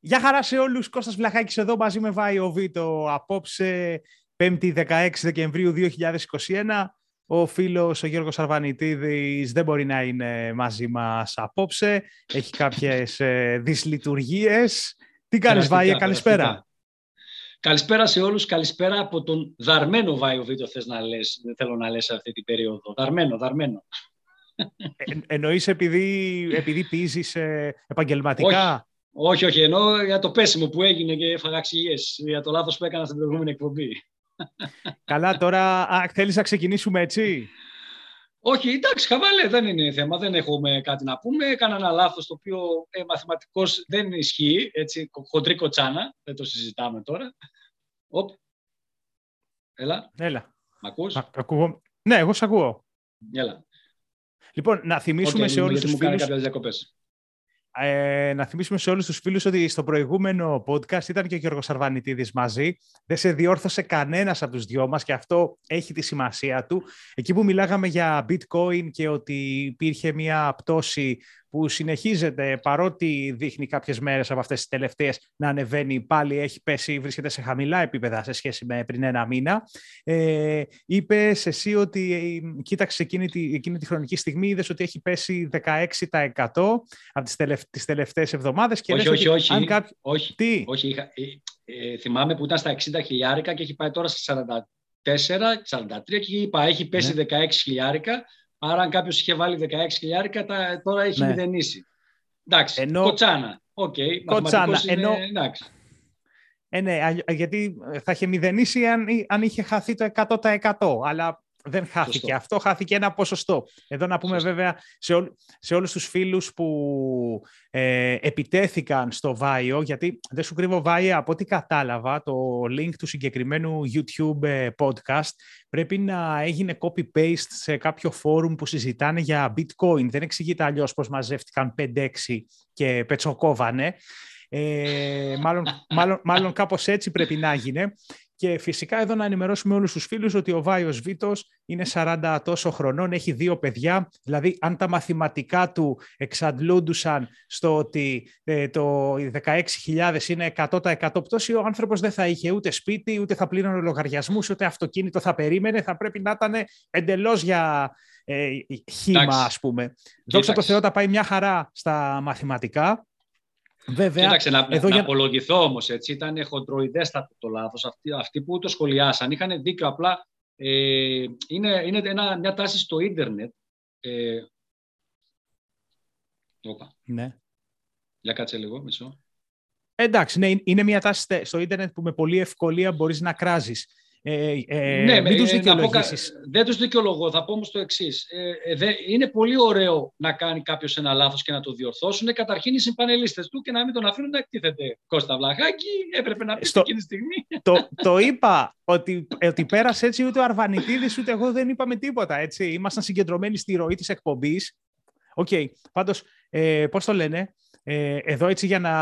Γεια χαρά σε όλους. Κώστας Βλαχάκης εδώ μαζί με βάει ο Βίτο απόψε 5η 16 Δεκεμβρίου 2021. Ο φίλος ο Γιώργος Αρβανιτίδης δεν μπορεί να είναι μαζί μας απόψε. Έχει κάποιες ε, δυσλειτουργίες. Τι κάνεις Βάιε, καλησπέρα. Καλησπέρα σε όλους, καλησπέρα από τον δαρμένο Βάιο Βίτο θες να λες, δεν θέλω να λες αυτή την περίοδο. Δαρμένο, δαρμένο. Ε, εννοείς επειδή, επειδή πίζεις ε, επαγγελματικά; Όχι, όχι, ενώ για το πέσιμο που έγινε και έφαγα για το λάθος που έκανα στην προηγούμενη εκπομπή. Καλά, τώρα α, θέλεις να ξεκινήσουμε έτσι; Όχι, εντάξει, χαβαλέ, δεν είναι θέμα, δεν έχουμε κάτι να πούμε. Έκανα ένα λάθος το οποίο ε, μαθηματικώς δεν ισχύει, έτσι, χοντρή κοτσάνα, δεν το συζητάμε τώρα. Οπ. Έλα. Έλα. Μ' ακούς; ακούω. Ναι, εγώ σε ακούω. Έλα. Λοιπόν, να θυμίσουμε okay, σε όλους τους φίλους... διακοπές. Ε, να θυμίσουμε σε όλους τους φίλους ότι στο προηγούμενο podcast ήταν και ο Γιώργος Αρβανιτίδης μαζί. Δεν σε διόρθωσε κανένας από τους δυο μας και αυτό έχει τη σημασία του. Εκεί που μιλάγαμε για bitcoin και ότι υπήρχε μια πτώση που συνεχίζεται παρότι δείχνει κάποιες μέρες από αυτές τις τελευταίες να ανεβαίνει πάλι έχει πέσει, βρίσκεται σε χαμηλά επίπεδα σε σχέση με πριν ένα μήνα. Ε, είπε εσύ ότι ε, κοίταξε εκείνη τη, εκείνη τη χρονική στιγμή είδες ότι έχει πέσει 16% από τις, τελευ, τις τελευταίες εβδομάδες και όχι, όχι, όχι, αν κάποιο... όχι, Τι; όχι είχα, ε, ε, θυμάμαι που ήταν στα 60 χιλιάρικα και έχει πάει τώρα στα 44, 43 και είπα έχει πέσει ναι. 16 χιλιάρικα Άρα, αν κάποιος είχε βάλει 16 χιλιάρικα, τώρα έχει ναι. μηδενίσει. Εντάξει, Ενώ... κοτσάνα. OK, okay, κοτσάνα. Είναι... Ενώ... Εντάξει. Ε, ναι, γιατί θα είχε μηδενίσει αν, αν είχε χαθεί το 100%. Αλλά δεν χάθηκε αυτό, χάθηκε ένα ποσοστό. Εδώ να πούμε βέβαια σε, ό, σε όλους τους φίλους που ε, επιτέθηκαν στο Βάιο, γιατί δεν σου κρύβω Βάιο, από ό,τι κατάλαβα, το link του συγκεκριμένου YouTube ε, podcast πρέπει να έγινε copy-paste σε κάποιο φόρουμ που συζητάνε για bitcoin. Δεν εξηγείται αλλιώς πώς μαζεύτηκαν 5-6 και πετσοκόβανε. Ε, μάλλον, μάλλον, μάλλον κάπως έτσι πρέπει να γίνει. Και φυσικά εδώ να ενημερώσουμε όλους τους φίλους ότι ο Βάιος Βίτος είναι 40 τόσο χρονών, έχει δύο παιδιά, δηλαδή αν τα μαθηματικά του εξαντλούντουσαν στο ότι ε, το 16.000 είναι 100% πτώση, ο άνθρωπος δεν θα είχε ούτε σπίτι, ούτε θα πλήρωνε λογαριασμούς, ούτε αυτοκίνητο θα περίμενε, θα πρέπει να ήταν εντελώς για ε, χήμα, ας πούμε. Δόξα τω Θεώ, τα πάει μια χαρά στα μαθηματικά. Βέβαια, Κοίταξε, να, εδώ να για... απολογηθώ όμως έτσι. Ήταν χοντροειδέστατο το λάθος. Αυτοί, αυτοί που το σχολιάσαν είχαν δίκιο. Απλά ε, είναι, είναι ένα, μια τάση στο ίντερνετ. Ε, Όπα. Ναι. Για κάτσε λίγο, μισό. Εντάξει, ναι, είναι μια τάση στο ίντερνετ που με πολύ ευκολία μπορείς να κράζεις. Ε, ε, ναι, μην τους ε, δεν τους δικαιολογώ. Θα πω όμως το εξής. Ε, ε είναι πολύ ωραίο να κάνει κάποιος ένα λάθος και να το διορθώσουν. Καταρχήν οι συμπανελίστες του και να μην τον αφήνουν να εκτίθεται. Κώστα Βλαχάκη, έπρεπε να πει Στο... εκείνη τη στιγμή. Το, το είπα ότι, ότι πέρασε έτσι ούτε ο Αρβανιτίδης ούτε εγώ δεν είπαμε τίποτα. Έτσι. Ήμασταν συγκεντρωμένοι στη ροή της εκπομπής. OK, okay. πάντως, ε, πώς το λένε, ε, εδώ έτσι για να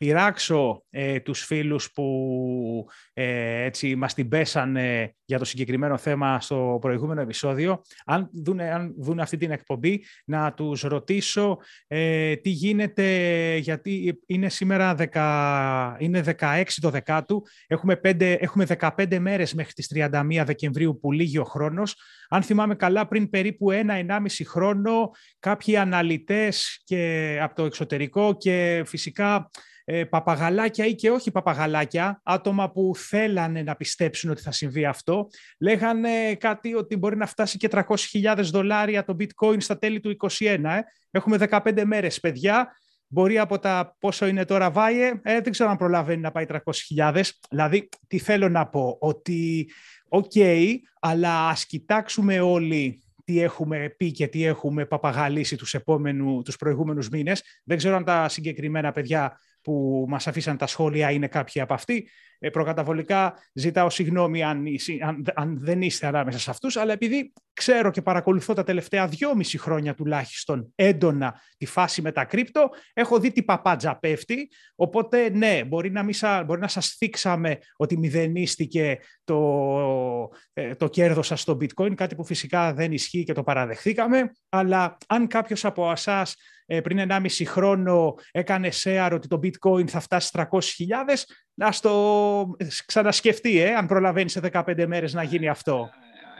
πειράξω ε, τους φίλους που ε, έτσι μας την πέσανε για το συγκεκριμένο θέμα στο προηγούμενο επεισόδιο, αν δουν, αν δουν αυτή την εκπομπή, να τους ρωτήσω ε, τι γίνεται, γιατί είναι σήμερα 10, είναι 16 το δεκάτου, έχουμε, 5, έχουμε 15 μέρες μέχρι τις 31 Δεκεμβρίου που λύγει ο χρόνος. Αν θυμάμαι καλά, πριν περίπου ένα-ενάμιση χρόνο, κάποιοι αναλυτές και από το εξωτερικό και φυσικά ε, παπαγαλάκια ή και όχι παπαγαλάκια, άτομα που θέλανε να πιστέψουν ότι θα συμβεί αυτό, λέγανε κάτι ότι μπορεί να φτάσει και 300.000 δολάρια το bitcoin στα τέλη του 2021. Ε. Έχουμε 15 μέρες, παιδιά. Μπορεί από τα πόσο είναι τώρα Βάιε, ε, δεν ξέρω αν προλαβαίνει να πάει 300.000. Δηλαδή, τι θέλω να πω, ότι OK, okay, αλλά ας κοιτάξουμε όλοι τι έχουμε πει και τι έχουμε παπαγαλίσει τους, επόμενου, τους προηγούμενους μήνες. Δεν ξέρω αν τα συγκεκριμένα παιδιά που μας αφήσαν τα σχόλια είναι κάποιοι από αυτοί. ε, προκαταβολικά ζητάω συγγνώμη αν, αν, αν δεν είστε ανάμεσα σε αυτούς, αλλά επειδή ξέρω και παρακολουθώ τα τελευταία δυόμιση χρόνια τουλάχιστον έντονα τη φάση με τα κρύπτο, έχω δει τι παπάτζα πέφτει, οπότε ναι, μπορεί να, σα, μπορεί να σας θίξαμε ότι μηδενίστηκε το, ε, το κέρδος σας στο bitcoin, κάτι που φυσικά δεν ισχύει και το παραδεχθήκαμε, αλλά αν κάποιος από εσάς ε, πριν 1,5 χρόνο έκανε share ότι το bitcoin θα φτάσει 300.000, να το ξανασκεφτεί, ε, αν προλαβαίνει σε 15 μέρες να γίνει αυτό.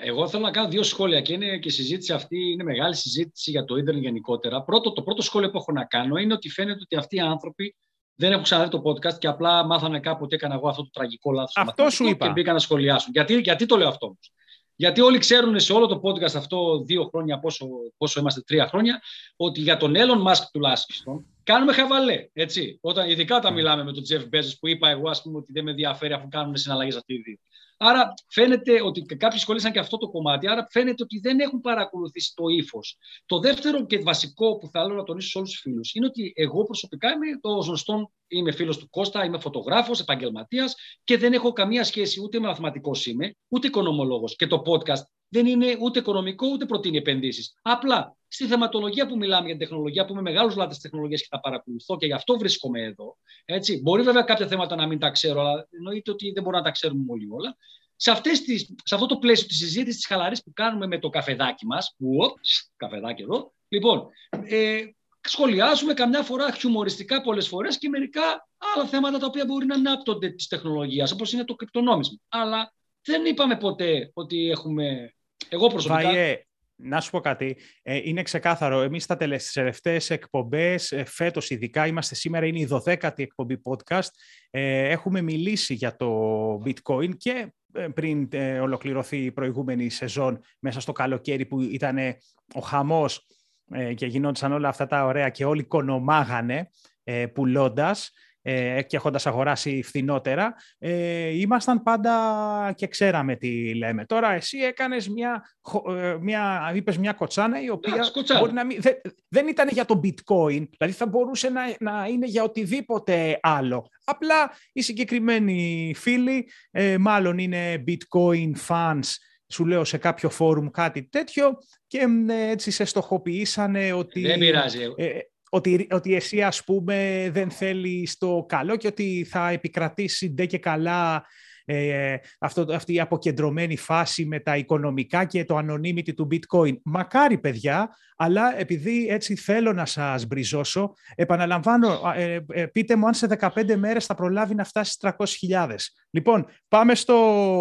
Εγώ θέλω να κάνω δύο σχόλια και είναι και η συζήτηση αυτή είναι μεγάλη συζήτηση για το ίντερνετ γενικότερα. Πρώτο, το πρώτο σχόλιο που έχω να κάνω είναι ότι φαίνεται ότι αυτοί οι άνθρωποι δεν έχουν ξαναδεί το podcast και απλά μάθανε κάπου ότι έκανα εγώ αυτό το τραγικό λάθος. Αυτό σου είπα. Και μπήκαν να σχολιάσουν. Γιατί, γιατί το λέω αυτό όμως; Γιατί όλοι ξέρουν σε όλο το podcast αυτό δύο χρόνια, πόσο, πόσο είμαστε, τρία χρόνια, ότι για τον Elon Musk τουλάχιστον κάνουμε χαβαλέ. Έτσι. Όταν, ειδικά όταν ναι. μιλάμε με τον Jeff Bezos που είπα εγώ ας πούμε, ότι δεν με ενδιαφέρει αφού κάνουν συναλλαγές αυτοί οι δύο. Άρα φαίνεται ότι κάποιοι σχολήσαν και αυτό το κομμάτι, άρα φαίνεται ότι δεν έχουν παρακολουθήσει το ύφος. Το δεύτερο και βασικό που θέλω να τονίσω σε όλους τους φίλους είναι ότι εγώ προσωπικά είμαι το γνωστό, είμαι φίλος του Κώστα, είμαι φωτογράφος, επαγγελματίας και δεν έχω καμία σχέση ούτε με μαθηματικός είμαι, ούτε οικονομολόγος. Και το podcast δεν είναι ούτε οικονομικό ούτε προτείνει επενδύσεις. Απλά στη θεματολογία που μιλάμε για την τεχνολογία, που είμαι μεγάλο λάτες τεχνολογίας και τα παρακολουθώ και γι' αυτό βρίσκομαι εδώ. Έτσι. Μπορεί βέβαια κάποια θέματα να μην τα ξέρω, αλλά εννοείται ότι δεν μπορούμε να τα ξέρουμε όλοι όλα. Σε, αυτές τις, σε αυτό το πλαίσιο της συζήτησης της χαλαρής που κάνουμε με το καφεδάκι μας, που καφεδάκι εδώ, λοιπόν, ε, σχολιάζουμε καμιά φορά χιουμοριστικά πολλές φορές και μερικά άλλα θέματα τα οποία μπορεί να ανάπτονται της τεχνολογίας, όπως είναι το κρυπτονόμισμα. Αλλά δεν είπαμε ποτέ ότι έχουμε εγώ προσωπικά... Βαϊέ, να σου πω κάτι. Ε, είναι ξεκάθαρο. Εμείς τα τελευταίες εκπομπές, ε, φέτος ειδικά, είμαστε σήμερα, είναι η 12η εκπομπή podcast. Ε, έχουμε μιλήσει για το bitcoin και πριν ολοκληρωθεί η προηγούμενη σεζόν μέσα στο καλοκαίρι που ήταν ο χαμός και γινόντουσαν όλα αυτά τα ωραία και όλοι κονομάγανε πουλώντας ε, και έχοντας αγοράσει φθηνότερα, ε, ήμασταν πάντα και ξέραμε τι λέμε. Τώρα εσύ έκανες μια, ε, μια, είπες μια κοτσάνα η οποία μπορεί να μην, δεν ήταν για το bitcoin, δηλαδή θα μπορούσε να, να είναι για οτιδήποτε άλλο. Απλά οι συγκεκριμένοι φίλοι, ε, μάλλον είναι bitcoin fans, σου λέω σε κάποιο φόρουμ κάτι τέτοιο και έτσι σε στοχοποιήσανε ότι... Δεν πειράζει ότι, ότι εσύ ας πούμε δεν θέλεις το καλό και ότι θα επικρατήσει ντε και καλά ε, αυτό, αυτή η αποκεντρωμένη φάση με τα οικονομικά και το anonymity του bitcoin. Μακάρι παιδιά, αλλά επειδή έτσι θέλω να σας μπριζώσω, επαναλαμβάνω, ε, ε, πείτε μου αν σε 15 μέρες θα προλάβει να φτάσει στις 300.000. Λοιπόν, πάμε στο...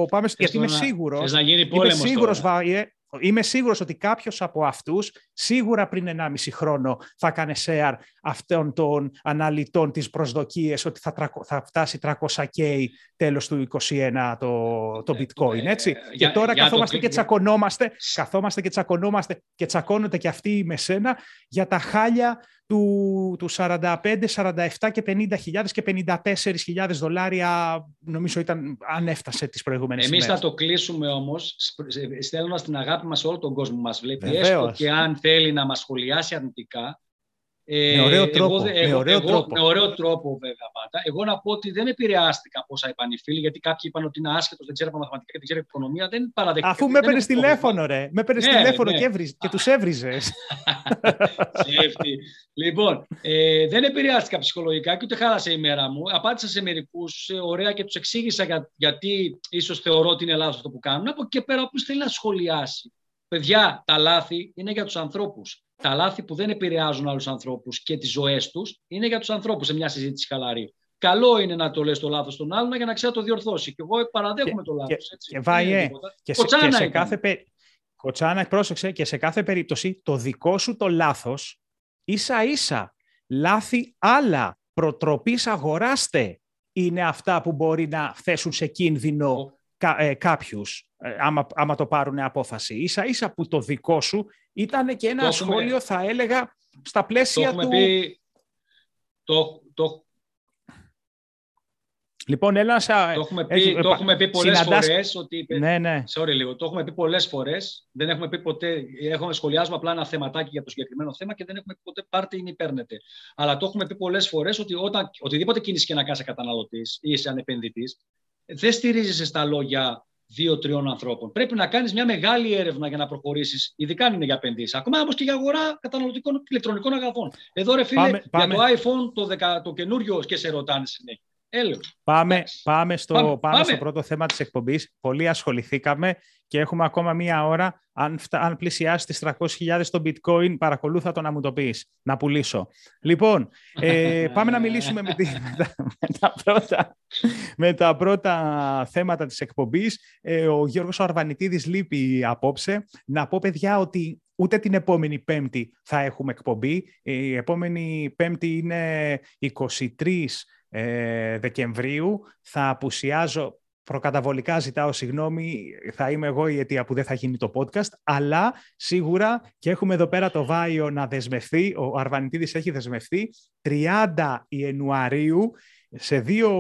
Πάμε στο γιατί είμαι σίγουρος, να γίνει είμαι σίγουρος, Βάιε, Είμαι σίγουρος ότι κάποιος από αυτούς σίγουρα πριν 1,5 χρόνο θα έκανε share αυτών των αναλυτών τις προσδοκίες ότι θα, θα φτάσει 300k τέλος του 2021 το, το bitcoin, ε, έτσι. Ε, και τώρα καθόμαστε και τσακωνόμαστε, καθόμαστε και τσακωνόμαστε και τσακώνονται και αυτοί με σένα για τα χάλια του, του 45, 47 και 50 χιλιάδες και 54 δολάρια νομίζω ήταν αν έφτασε τις προηγούμενες Εμείς ημέρες. θα το κλείσουμε όμως στέλνοντας την αγάπη μας σε όλο τον κόσμο μας βλέπει. Έστω και αν θέλει να μας σχολιάσει αρνητικά ε, με ωραίο τρόπο. Εγώ, με, ωραίο εγώ, τρόπο. με ωραίο τρόπο, βέβαια, πάντα. Εγώ να πω ότι δεν επηρεάστηκα όσα είπαν οι φίλοι, γιατί κάποιοι είπαν ότι είναι άσχετος, δεν ξέρει μαθηματικά και δεν ξέρει οικονομία. Δεν παραδέχτηκα. Αφού με έπαιρνες τηλέφωνο, ρε. Με έπαιρνες ναι, τηλέφωνο ναι. και, έβριζ, και τους έβριζες. λοιπόν, ε, δεν επηρεάστηκα ψυχολογικά και ούτε χάλασε η μέρα μου. Απάντησα σε μερικούς ε, ωραία και τους εξήγησα για, γιατί ίσως θεωρώ ότι είναι λάθος αυτό που κάνουν. Από εκεί πέρα, όποιος θέλει να σχολιάσει. Παιδιά, τα λάθη είναι για τους ανθρώπους τα λάθη που δεν επηρεάζουν άλλους ανθρώπους και τις ζωές τους είναι για τους ανθρώπους σε μια συζήτηση χαλαρή. Καλό είναι να το λες το λάθος των άλλων για να ξέρει να το διορθώσει. Και εγώ παραδέχομαι το λάθος. Και, και, βάιε, και, σε, και σε κάθε περί... Κοτσάνα, πρόσεξε, και σε κάθε περίπτωση το δικό σου το λάθος ίσα ίσα λάθη άλλα προτροπής αγοράστε είναι αυτά που μπορεί να θέσουν σε κίνδυνο κα, ε, κάποιους ε, άμα, άμα το πάρουν απόφαση. Ίσα ίσα που το δικό σου ήταν και ένα σχόλιο, θα έλεγα, στα πλαίσια το του... Πει, το, το, Λοιπόν, έλα Το έχουμε πει, το έχουμε πει πολλές συναντάς... φορές ότι... Ναι, ναι. Sorry λίγο. Το έχουμε πει πολλές φορές. Δεν έχουμε πει ποτέ... Έχουμε σχολιάσουμε απλά ένα θεματάκι για το συγκεκριμένο θέμα και δεν έχουμε πει ποτέ πάρτε ή παίρνετε. Αλλά το έχουμε πει πολλές φορές ότι όταν οτιδήποτε κίνηση και να κάνεις καταναλωτής ή είσαι ανεπενδυτής, δεν στηρίζεσαι στα λόγια δύο-τριών ανθρώπων. Πρέπει να κάνεις μια μεγάλη έρευνα για να προχωρήσεις, ειδικά αν είναι για επενδύσεις. Ακόμα όμως και για αγορά καταναλωτικών ηλεκτρονικών αγαθών. Εδώ, ρε φίλε, πάμε, πάμε. για το iPhone το, δεκα, το καινούριο και σε ρωτάνε συνέχεια. Πάμε, πάμε, στο, πάμε, πάμε, στο πρώτο θέμα της εκπομπής. Πολύ ασχοληθήκαμε και έχουμε ακόμα μία ώρα. Αν, αν πλησιάσεις τις 300.000 το bitcoin, παρακολούθα το να μου το πεις, να πουλήσω. Λοιπόν, ε, πάμε να μιλήσουμε με, τη, με, τα, πρώτα, με τα πρώτα θέματα της εκπομπής. Ε, ο Γιώργος Αρβανιτίδης λείπει απόψε. Να πω, παιδιά, ότι ούτε την επόμενη Πέμπτη θα έχουμε εκπομπή. Η επόμενη Πέμπτη είναι 23 ε, Δεκεμβρίου. Θα απουσιάζω, προκαταβολικά ζητάω συγγνώμη, θα είμαι εγώ η αιτία που δεν θα γίνει το podcast, αλλά σίγουρα και έχουμε εδώ πέρα το Βάιο να δεσμευτεί, ο Αρβανιτίδης έχει δεσμευτεί, 30 Ιανουαρίου, σε δύο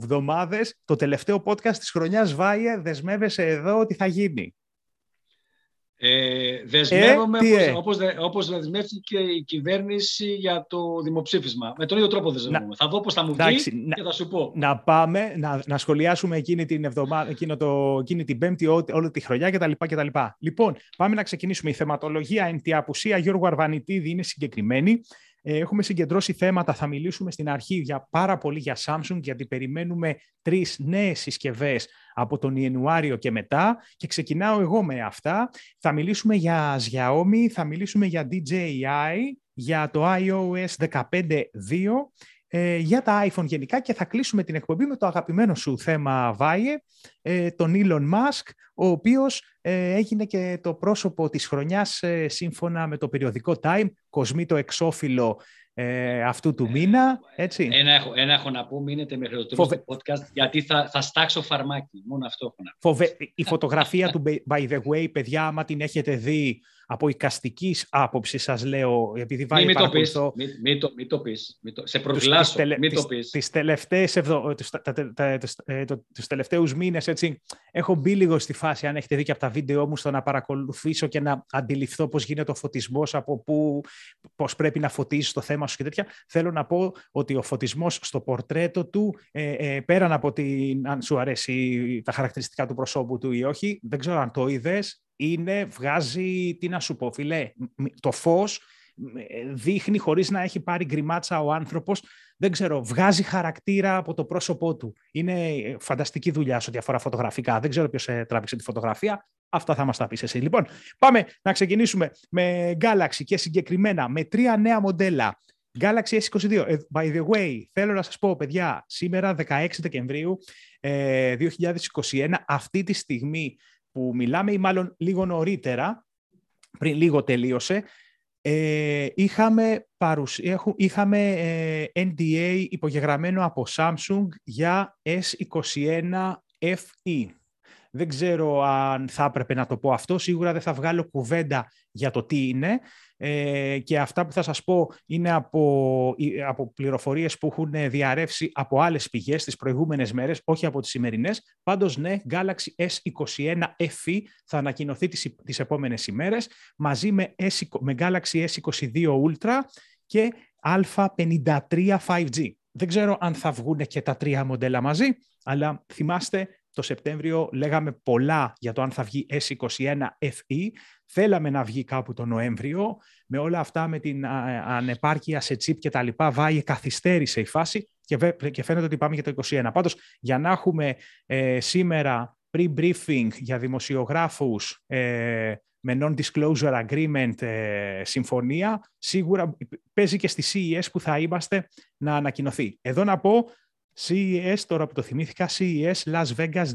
εβδομάδες, το τελευταίο podcast της χρονιάς Βάιε δεσμεύεσαι εδώ ότι θα γίνει. Ε, δεσμεύομαι ε, όπως, όπως, όπως δεσμεύτηκε η κυβέρνηση για το δημοψήφισμα. Με τον ίδιο τρόπο δεσμεύομαι. Θα δω πώς θα μου βγει και θα σου πω. Να πάμε, να, να σχολιάσουμε εκείνη την, εβδομάδα, εκείνο το, εκείνη την πέμπτη ό, όλη τη χρονιά κτλ. κτλ. Λοιπόν, πάμε να ξεκινήσουμε. Η θεματολογία εν τη απουσία Γιώργου Αρβανιτίδη είναι συγκεκριμένη. Ε, έχουμε συγκεντρώσει θέματα, θα μιλήσουμε στην αρχή για πάρα πολύ για Samsung, γιατί περιμένουμε τρεις νέες συσκευές από τον Ιανουάριο και μετά και ξεκινάω εγώ με αυτά. Θα μιλήσουμε για Xiaomi, θα μιλήσουμε για DJI, για το iOS 15.2, ε, για τα iPhone γενικά και θα κλείσουμε την εκπομπή με το αγαπημένο σου θέμα Βάιε, ε, τον Elon Musk, ο οποίος ε, έγινε και το πρόσωπο της χρονιάς ε, σύμφωνα με το περιοδικό Time, κοσμεί το εξώφυλλο ε, αυτού του μήνα. Έτσι. Ένα, έχω, ένα έχω να πω, μείνετε μέχρι το τέλος του podcast, γιατί θα, θα στάξω φαρμάκι. Μόνο αυτό έχω να πω. Φοβε... Η φωτογραφία του, by the way, παιδιά, άμα την έχετε δει από οικαστικής άποψης, σας λέω, επειδή βάλει μην, το πεις, το... Μην, μην, το, μην το πεις. Μην το... Σε προσλάσω, τελε... μην το πεις. Τις τελευταίες ευδο... τους, τα, τα, τα, ε, τους τελευταίους μήνες, έτσι, έχω μπει λίγο στη φάση, αν έχετε δει και από τα βίντεο μου, στο να παρακολουθήσω και να αντιληφθώ πώς γίνεται ο φωτισμός, από πού, πώς πρέπει να φωτίσεις το θέμα σου και τέτοια. Θέλω να πω ότι ο φωτισμός στο πορτρέτο του, ε, ε, πέραν από την, αν σου αρέσει τα χαρακτηριστικά του προσώπου του ή όχι, δεν ξέρω αν το είδες, είναι, βγάζει, τι να σου πω φίλε, το φως δείχνει χωρίς να έχει πάρει γκριμάτσα ο άνθρωπος, δεν ξέρω, βγάζει χαρακτήρα από το πρόσωπό του. Είναι φανταστική δουλειά σε ό,τι αφορά φωτογραφικά. Δεν ξέρω ποιος ε, τράβηξε τη φωτογραφία. Αυτά θα μας τα πεις εσύ. Λοιπόν, πάμε να ξεκινήσουμε με Galaxy και συγκεκριμένα με τρία νέα μοντέλα. Galaxy S22. Ε, by the way, θέλω να σας πω, παιδιά, σήμερα 16 Δεκεμβρίου 2021, ε, αυτή τη στιγμή που μιλάμε ή μάλλον λίγο νωρίτερα, πριν λίγο τελείωσε, ε, είχαμε, είχαμε ε, NDA υπογεγραμμένο από Samsung για S21 FE. Δεν ξέρω αν θα έπρεπε να το πω αυτό. Σίγουρα δεν θα βγάλω κουβέντα για το τι είναι. Ε, και αυτά που θα σας πω είναι από, από πληροφορίες που έχουν διαρρεύσει από άλλες πηγές τις προηγούμενες μέρες, όχι από τις σημερινές. Πάντως, ναι, Galaxy S21 FE θα ανακοινωθεί τις, τις επόμενες ημέρες, μαζί με, S, με Galaxy S22 Ultra και Α53 5G. Δεν ξέρω αν θα βγουν και τα τρία μοντέλα μαζί, αλλά θυμάστε το Σεπτέμβριο λέγαμε πολλά για το αν θα βγει S21 FE. Θέλαμε να βγει κάπου το Νοέμβριο. Με όλα αυτά, με την ανεπάρκεια σε chip και τα λοιπά, βάει καθυστέρησε η φάση και φαίνεται ότι πάμε για το 21. Πάντως, για να έχουμε ε, σήμερα pre-briefing για δημοσιογράφους ε, με non-disclosure agreement ε, συμφωνία, σίγουρα παίζει και στη CES που θα είμαστε να ανακοινωθεί. Εδώ να πω CES, τώρα που το θυμήθηκα, CES Las Vegas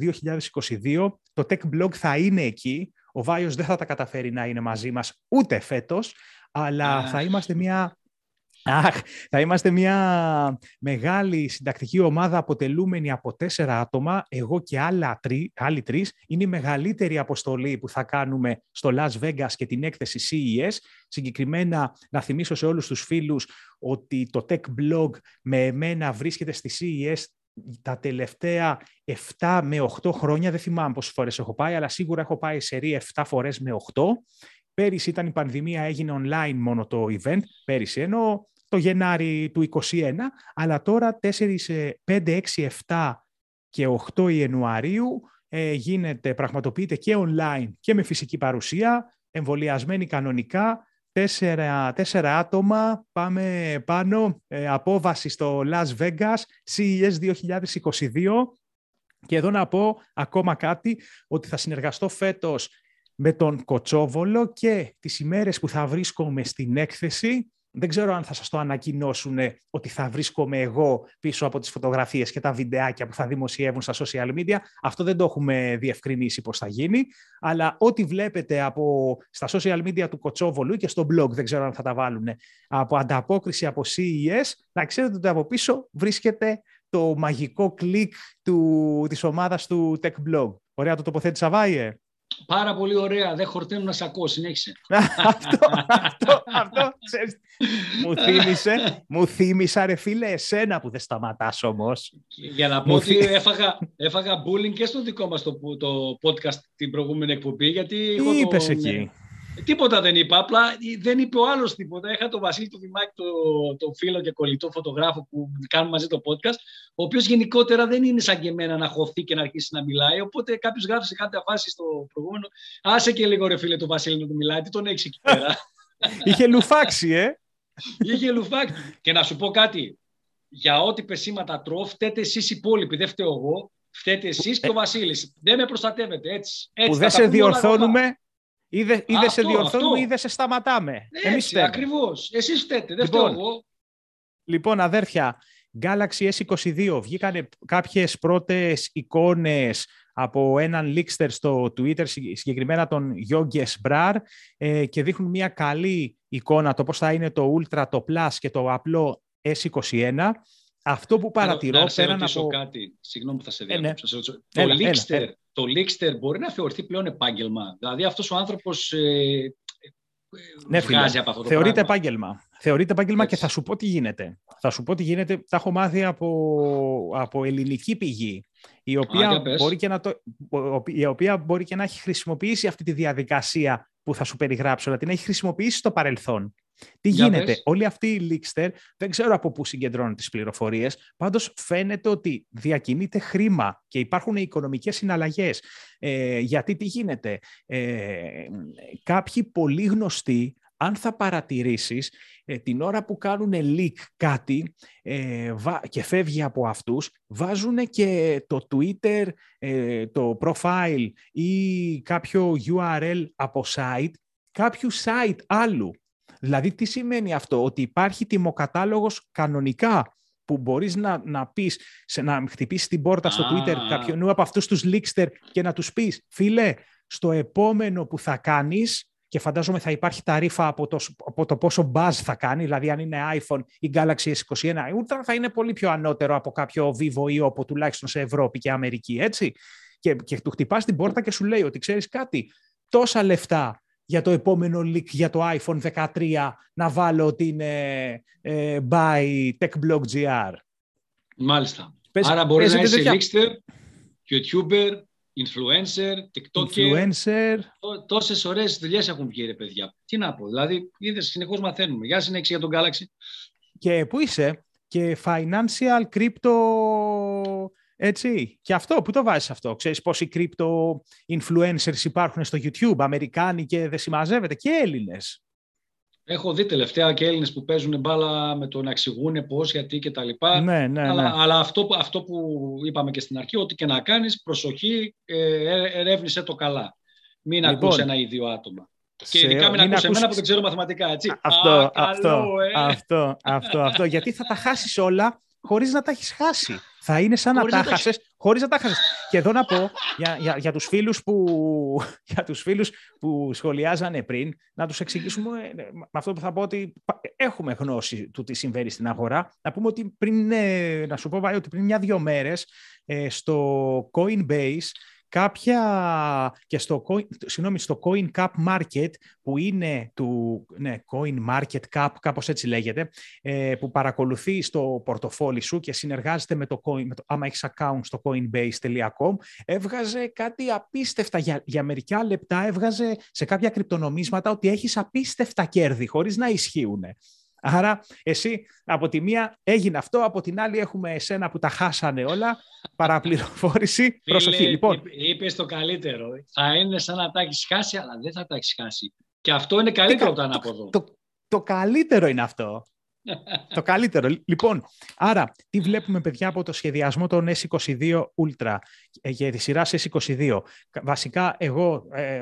2022. Το Tech Blog θα είναι εκεί. Ο Βάιος δεν θα τα καταφέρει να είναι μαζί μας ούτε φέτος, αλλά θα είμαστε μια Αχ, θα είμαστε μια μεγάλη συντακτική ομάδα αποτελούμενη από τέσσερα άτομα, εγώ και άλλα τρι, άλλοι τρεις. Είναι η μεγαλύτερη αποστολή που θα κάνουμε στο Las Vegas και την έκθεση CES. Συγκεκριμένα, να θυμίσω σε όλους τους φίλους ότι το Tech Blog με εμένα βρίσκεται στη CES τα τελευταία 7 με 8 χρόνια. Δεν θυμάμαι πόσες φορές έχω πάει, αλλά σίγουρα έχω πάει σε 7 φορές με 8. Πέρυσι ήταν η πανδημία, έγινε online μόνο το event, πέρυσι, ενώ το Γενάρη του 2021, αλλά τώρα 4, 5, 6, 7 και 8 Ιανουαρίου ε, γίνεται, πραγματοποιείται και online και με φυσική παρουσία, εμβολιασμένοι κανονικά, τέσσερα, τέσσερα άτομα, πάμε πάνω, ε, απόβαση στο Las Vegas, CES 2022. Και εδώ να πω ακόμα κάτι, ότι θα συνεργαστώ φέτος με τον Κοτσόβολο και τις ημέρες που θα βρίσκομαι στην έκθεση δεν ξέρω αν θα σας το ανακοινώσουν ότι θα βρίσκομαι εγώ πίσω από τις φωτογραφίες και τα βιντεάκια που θα δημοσιεύουν στα social media. Αυτό δεν το έχουμε διευκρινίσει πώς θα γίνει. Αλλά ό,τι βλέπετε από, στα social media του Κοτσόβολου και στο blog, δεν ξέρω αν θα τα βάλουν, από ανταπόκριση από CES, να ξέρετε ότι από πίσω βρίσκεται το μαγικό κλικ του, της ομάδας του Tech Blog. Ωραία το τοποθέτησα, Βάιε; Πάρα πολύ ωραία. Δεν χορταίνω να σε ακούω. Συνέχισε. αυτό, αυτό, αυτό. μου θύμισε, μου θύμισα ρε φίλε εσένα που δεν σταματάς όμως. Για να πω ότι έφαγα, έφαγα bullying και στο δικό μας το, το podcast την προηγούμενη εκπομπή. Γιατί Τι είπες εκεί; Τίποτα δεν είπα, απλά δεν είπε ο άλλος τίποτα. Είχα τον Βασίλη του Δημάκη, τον το φίλο και κολλητό φωτογράφο που κάνουμε μαζί το podcast, ο οποίος γενικότερα δεν είναι σαν και εμένα να χωθεί και να αρχίσει να μιλάει. Οπότε κάποιος γράφει σε κάποια φάση στο προηγούμενο. Άσε και λίγο ρε φίλε του Βασίλη να του μιλάει, τι τον έχει εκεί πέρα. Είχε λουφάξει, ε! Είχε λουφάξει. Και να σου πω κάτι. Για ό,τι πεσήματα τρώω, φταίτε εσείς οι υπόλοιποι. Δεν φταίω εγώ. Φταίτε εσείς και ο Βασίλης. Δεν με προστατεύετε έτσι. έτσι που δεν σε διορθώνουμε Είδε, είδε σε διορθώνουμε, είδε σε σταματάμε. Έτσι, Εμείς ακριβώς. Εσείς φταίτε, δεν λοιπόν, εγώ. Λοιπόν, αδέρφια, Galaxy S22 βγήκαν κάποιες πρώτες εικόνες από έναν leakster στο Twitter, συγκεκριμένα τον Yogesh Brar, ε, και δείχνουν μια καλή εικόνα το πώς θα είναι το Ultra, το Plus και το απλό S21. Αυτό που παρατηρώ να, πέραν από... κάτι, συγγνώμη που θα σε διαβάσω. Ε, ναι. Το, το Leakster μπορεί να θεωρηθεί πλέον επάγγελμα; Δηλαδή αυτός ο άνθρωπος ε, ναι, βγάζει από αυτό το Θεωρείται πράγμα. επάγγελμα. Θεωρείται επάγγελμα και θα σου πω τι γίνεται. Θα σου πω τι γίνεται. Τα έχω μάθει από, από ελληνική πηγή, η οποία, μπορεί και να το, η οποία μπορεί και να έχει χρησιμοποιήσει αυτή τη διαδικασία που θα σου περιγράψω, να την έχει χρησιμοποιήσει στο παρελθόν. Τι γίνεται, όλοι αυτοί οι leakster δεν ξέρω από πού συγκεντρώνουν τις πληροφορίες, πάντως φαίνεται ότι διακινείται χρήμα και υπάρχουν οικονομικές συναλλαγές. Ε, γιατί τι γίνεται, ε, κάποιοι πολύ γνωστοί, αν θα παρατηρήσεις, ε, την ώρα που κάνουν leak κάτι ε, και φεύγει από αυτούς, βάζουν και το Twitter, ε, το profile ή κάποιο URL από site, κάποιου site άλλου. Δηλαδή, τι σημαίνει αυτό, ότι υπάρχει τιμοκατάλογος κανονικά που μπορείς να, να πεις, σε, να χτυπήσεις την πόρτα στο Twitter κάποιον από αυτούς τους leakster και να τους πεις, φίλε, στο επόμενο που θα κάνεις, και φαντάζομαι θα υπάρχει ταρήφα από το, από το πόσο buzz θα κάνει, δηλαδή αν είναι iPhone ή Galaxy S21 Ultra θα είναι πολύ πιο ανώτερο από κάποιο Vivo ή Oppo τουλάχιστον σε Ευρώπη και Αμερική, έτσι. Και, και του χτυπάς την πόρτα και σου λέει ότι ξέρεις κάτι, τόσα λεφτά για το επόμενο leak για το iPhone 13 να βάλω ότι είναι ε, by TechBlog GR. Μάλιστα. Πες, Άρα μπορείς να είσαι leakster, YouTuber, influencer, TikToker. Influencer. Τόσες ωραίες δουλειές έχουν βγει ρε παιδιά. Τι να πω, δηλαδή είδες συνεχώς μαθαίνουμε. Γεια συνέχιση για τον Galaxy. Και πού είσαι; Και financial crypto έτσι. Και αυτό, πού το βάζεις αυτό; Ξέρεις πόσοι crypto influencers υπάρχουν στο YouTube, Αμερικάνοι και δεν συμμαζεύεται, και Έλληνες. Έχω δει τελευταία και Έλληνες που παίζουν μπάλα με το να εξηγούν πώς, γιατί και τα λοιπά. Ναι, ναι, αλλά, ναι. αλλά αυτό, αυτό που είπαμε και στην αρχή, ότι και να κάνεις, προσοχή, ε, ε ερεύνησε το καλά. Μην λοιπόν, ακούς ένα ή δύο άτομα. Και ειδικά μην ακούς εμένα που δεν ξέρω μαθηματικά, έτσι. Αυτό, Α, αυτό, καλό, ε. αυτό, αυτό, αυτό, γιατί θα τα χάσεις όλα χωρίς να τα έχεις χάσει. Θα είναι σαν να τα χάσει χωρίς να τα χάσει. Και εδώ να πω για, για, για, τους φίλους που, για τους φίλους που σχολιάζανε πριν, να τους εξηγήσουμε ε, με αυτό που θα πω ότι έχουμε γνώση του τι συμβαίνει στην αγορά. Να πούμε ότι πριν, ε, να σου πω ότι πριν μια-δυο μέρες ε, στο Coinbase κάποια και στο, συγγνώμη, στο Coin Cap Market που είναι του ναι, Coin Market Cap, κάπως έτσι λέγεται, ε, που παρακολουθεί στο πορτοφόλι σου και συνεργάζεται με το Coin, με το, άμα έχεις account στο coinbase.com, έβγαζε κάτι απίστευτα για, για μερικά λεπτά, έβγαζε σε κάποια κρυπτονομίσματα ότι έχεις απίστευτα κέρδη χωρίς να ισχύουν. Άρα, εσύ από τη μία έγινε αυτό, από την άλλη έχουμε εσένα που τα χάσανε όλα. Παραπληροφόρηση. Προσοχή. Λοιπόν. Είπε το καλύτερο. Θα είναι σαν να τα έχεις χάσει, αλλά δεν θα τα έχεις χάσει. Και αυτό είναι καλύτερο από το ανάποδο. Το, το καλύτερο είναι αυτό το καλύτερο. Λοιπόν, άρα, τι βλέπουμε, παιδιά, από το σχεδιασμό των S22 Ultra ε, για τη σειρά S22; Βασικά, εγώ ε,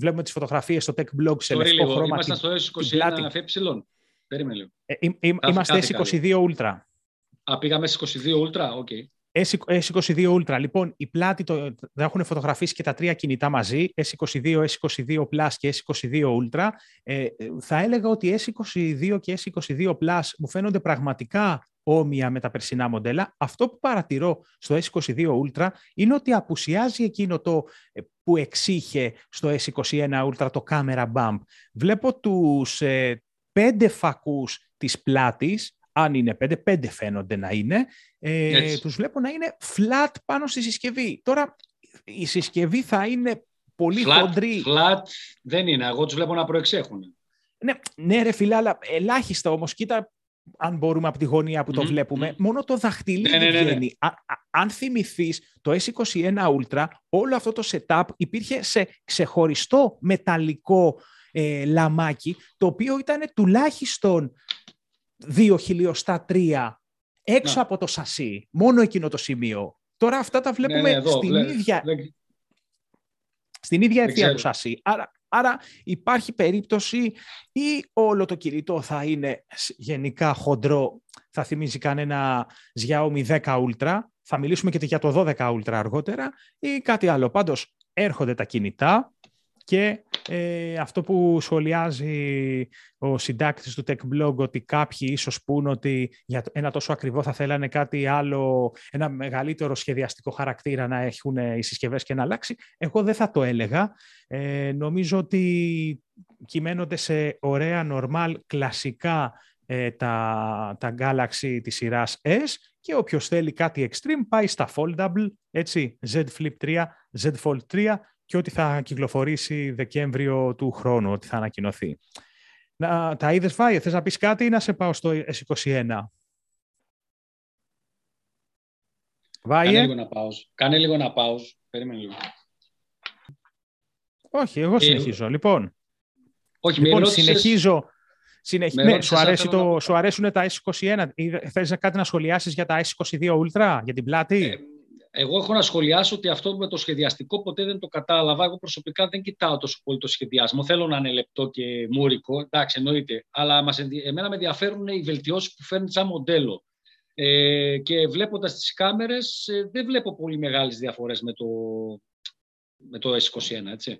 βλέπουμε τις φωτογραφίες στο Tech Blog σε λευκό χρώμα. Είμαστε στο S21 FE. Περίμενε λίγο. Ε, είμαστε S22 Ultra. Α, πήγαμε S22 Ultra, OK. Okay. S22 Ultra. Λοιπόν, η πλάτη το, θα έχουν φωτογραφίσει και τα τρία κινητά μαζί, S22, S22 Plus και S22 Ultra. Ε, θα έλεγα ότι S22 και S22 Plus μου φαίνονται πραγματικά όμοια με τα περσινά μοντέλα. Αυτό που παρατηρώ στο S22 Ultra είναι ότι απουσιάζει εκείνο το ε, που εξήχε στο S21 Ultra το camera bump. Βλέπω τους ε, πέντε φακούς της πλάτης, αν είναι πέντε, πέντε φαίνονται να είναι, ε, τους βλέπω να είναι flat πάνω στη συσκευή. Τώρα η συσκευή θα είναι πολύ flat, χοντρή. Flat δεν είναι, εγώ τους βλέπω να προεξέχουν. Ναι, ναι ρε φίλε, αλλά ελάχιστα όμως, κοίτα αν μπορούμε από τη γωνία που το βλέπουμε, μόνο το δαχτυλίδι ναι, ναι, ναι, ναι. βγαίνει. αν θυμηθείς, το S21 Ultra, όλο αυτό το setup υπήρχε σε ξεχωριστό μεταλλικό ε, λαμάκι, το οποίο ήταν τουλάχιστον δύο χιλιοστά τρία έξω από το σασί. Μόνο εκείνο το σημείο. Τώρα αυτά τα βλέπουμε ναι, ναι, στην, ίδια, στην ίδια ευθεία του σασί. Άρα, άρα υπάρχει περίπτωση ή όλο το κινητό θα είναι γενικά χοντρό, θα θυμίζει κανένα Xiaomi 10 Ultra, θα μιλήσουμε και για το 12 Ultra αργότερα ή κάτι άλλο. Πάντως έρχονται τα κινητά, και ε, αυτό που σχολιάζει ο συντάκτης του Tech Blog ότι κάποιοι ίσως πούν ότι για ένα τόσο ακριβό θα θέλανε κάτι άλλο, ένα μεγαλύτερο σχεδιαστικό χαρακτήρα να έχουν οι συσκευές και να αλλάξει. Εγώ δεν θα το έλεγα. Ε, νομίζω ότι κυμαίνονται σε ωραία, normal, κλασικά ε, τα, τα Galaxy της σειράς S και όποιος θέλει κάτι extreme πάει στα foldable, έτσι, Z Flip 3, Z Fold 3 και ότι θα κυκλοφορήσει Δεκέμβριο του χρόνου, ότι θα ανακοινωθεί. Να, τα είδες Βάιε, θες να πεις κάτι ή να σε πάω στο S21; Βάιε; Κάνε λίγο να πάω. Κάνε λίγο να πάω. Περίμενε λίγο. Όχι, εγώ ε, συνεχίζω. Λοιπόν, όχι, λοιπόν συνεχίζω. Συνεχ... Ναι, σου, αρέσει το, σου αρέσουν τα S21. Θες κάτι να σχολιάσεις για τα S22 Ultra, για την πλάτη; Ε, εγώ έχω να σχολιάσω ότι αυτό με το σχεδιαστικό ποτέ δεν το κατάλαβα. Εγώ προσωπικά δεν κοιτάω τόσο πολύ το σχεδιασμό. Θέλω να είναι λεπτό και μουρικό, εντάξει, εννοείται. Αλλά μας, εμένα με ενδιαφέρουν οι βελτιώσεις που φέρνει σαν μοντέλο. Ε, και βλέποντας τις κάμερες, ε, δεν βλέπω πολύ μεγάλες διαφορές με το, με το S21, έτσι.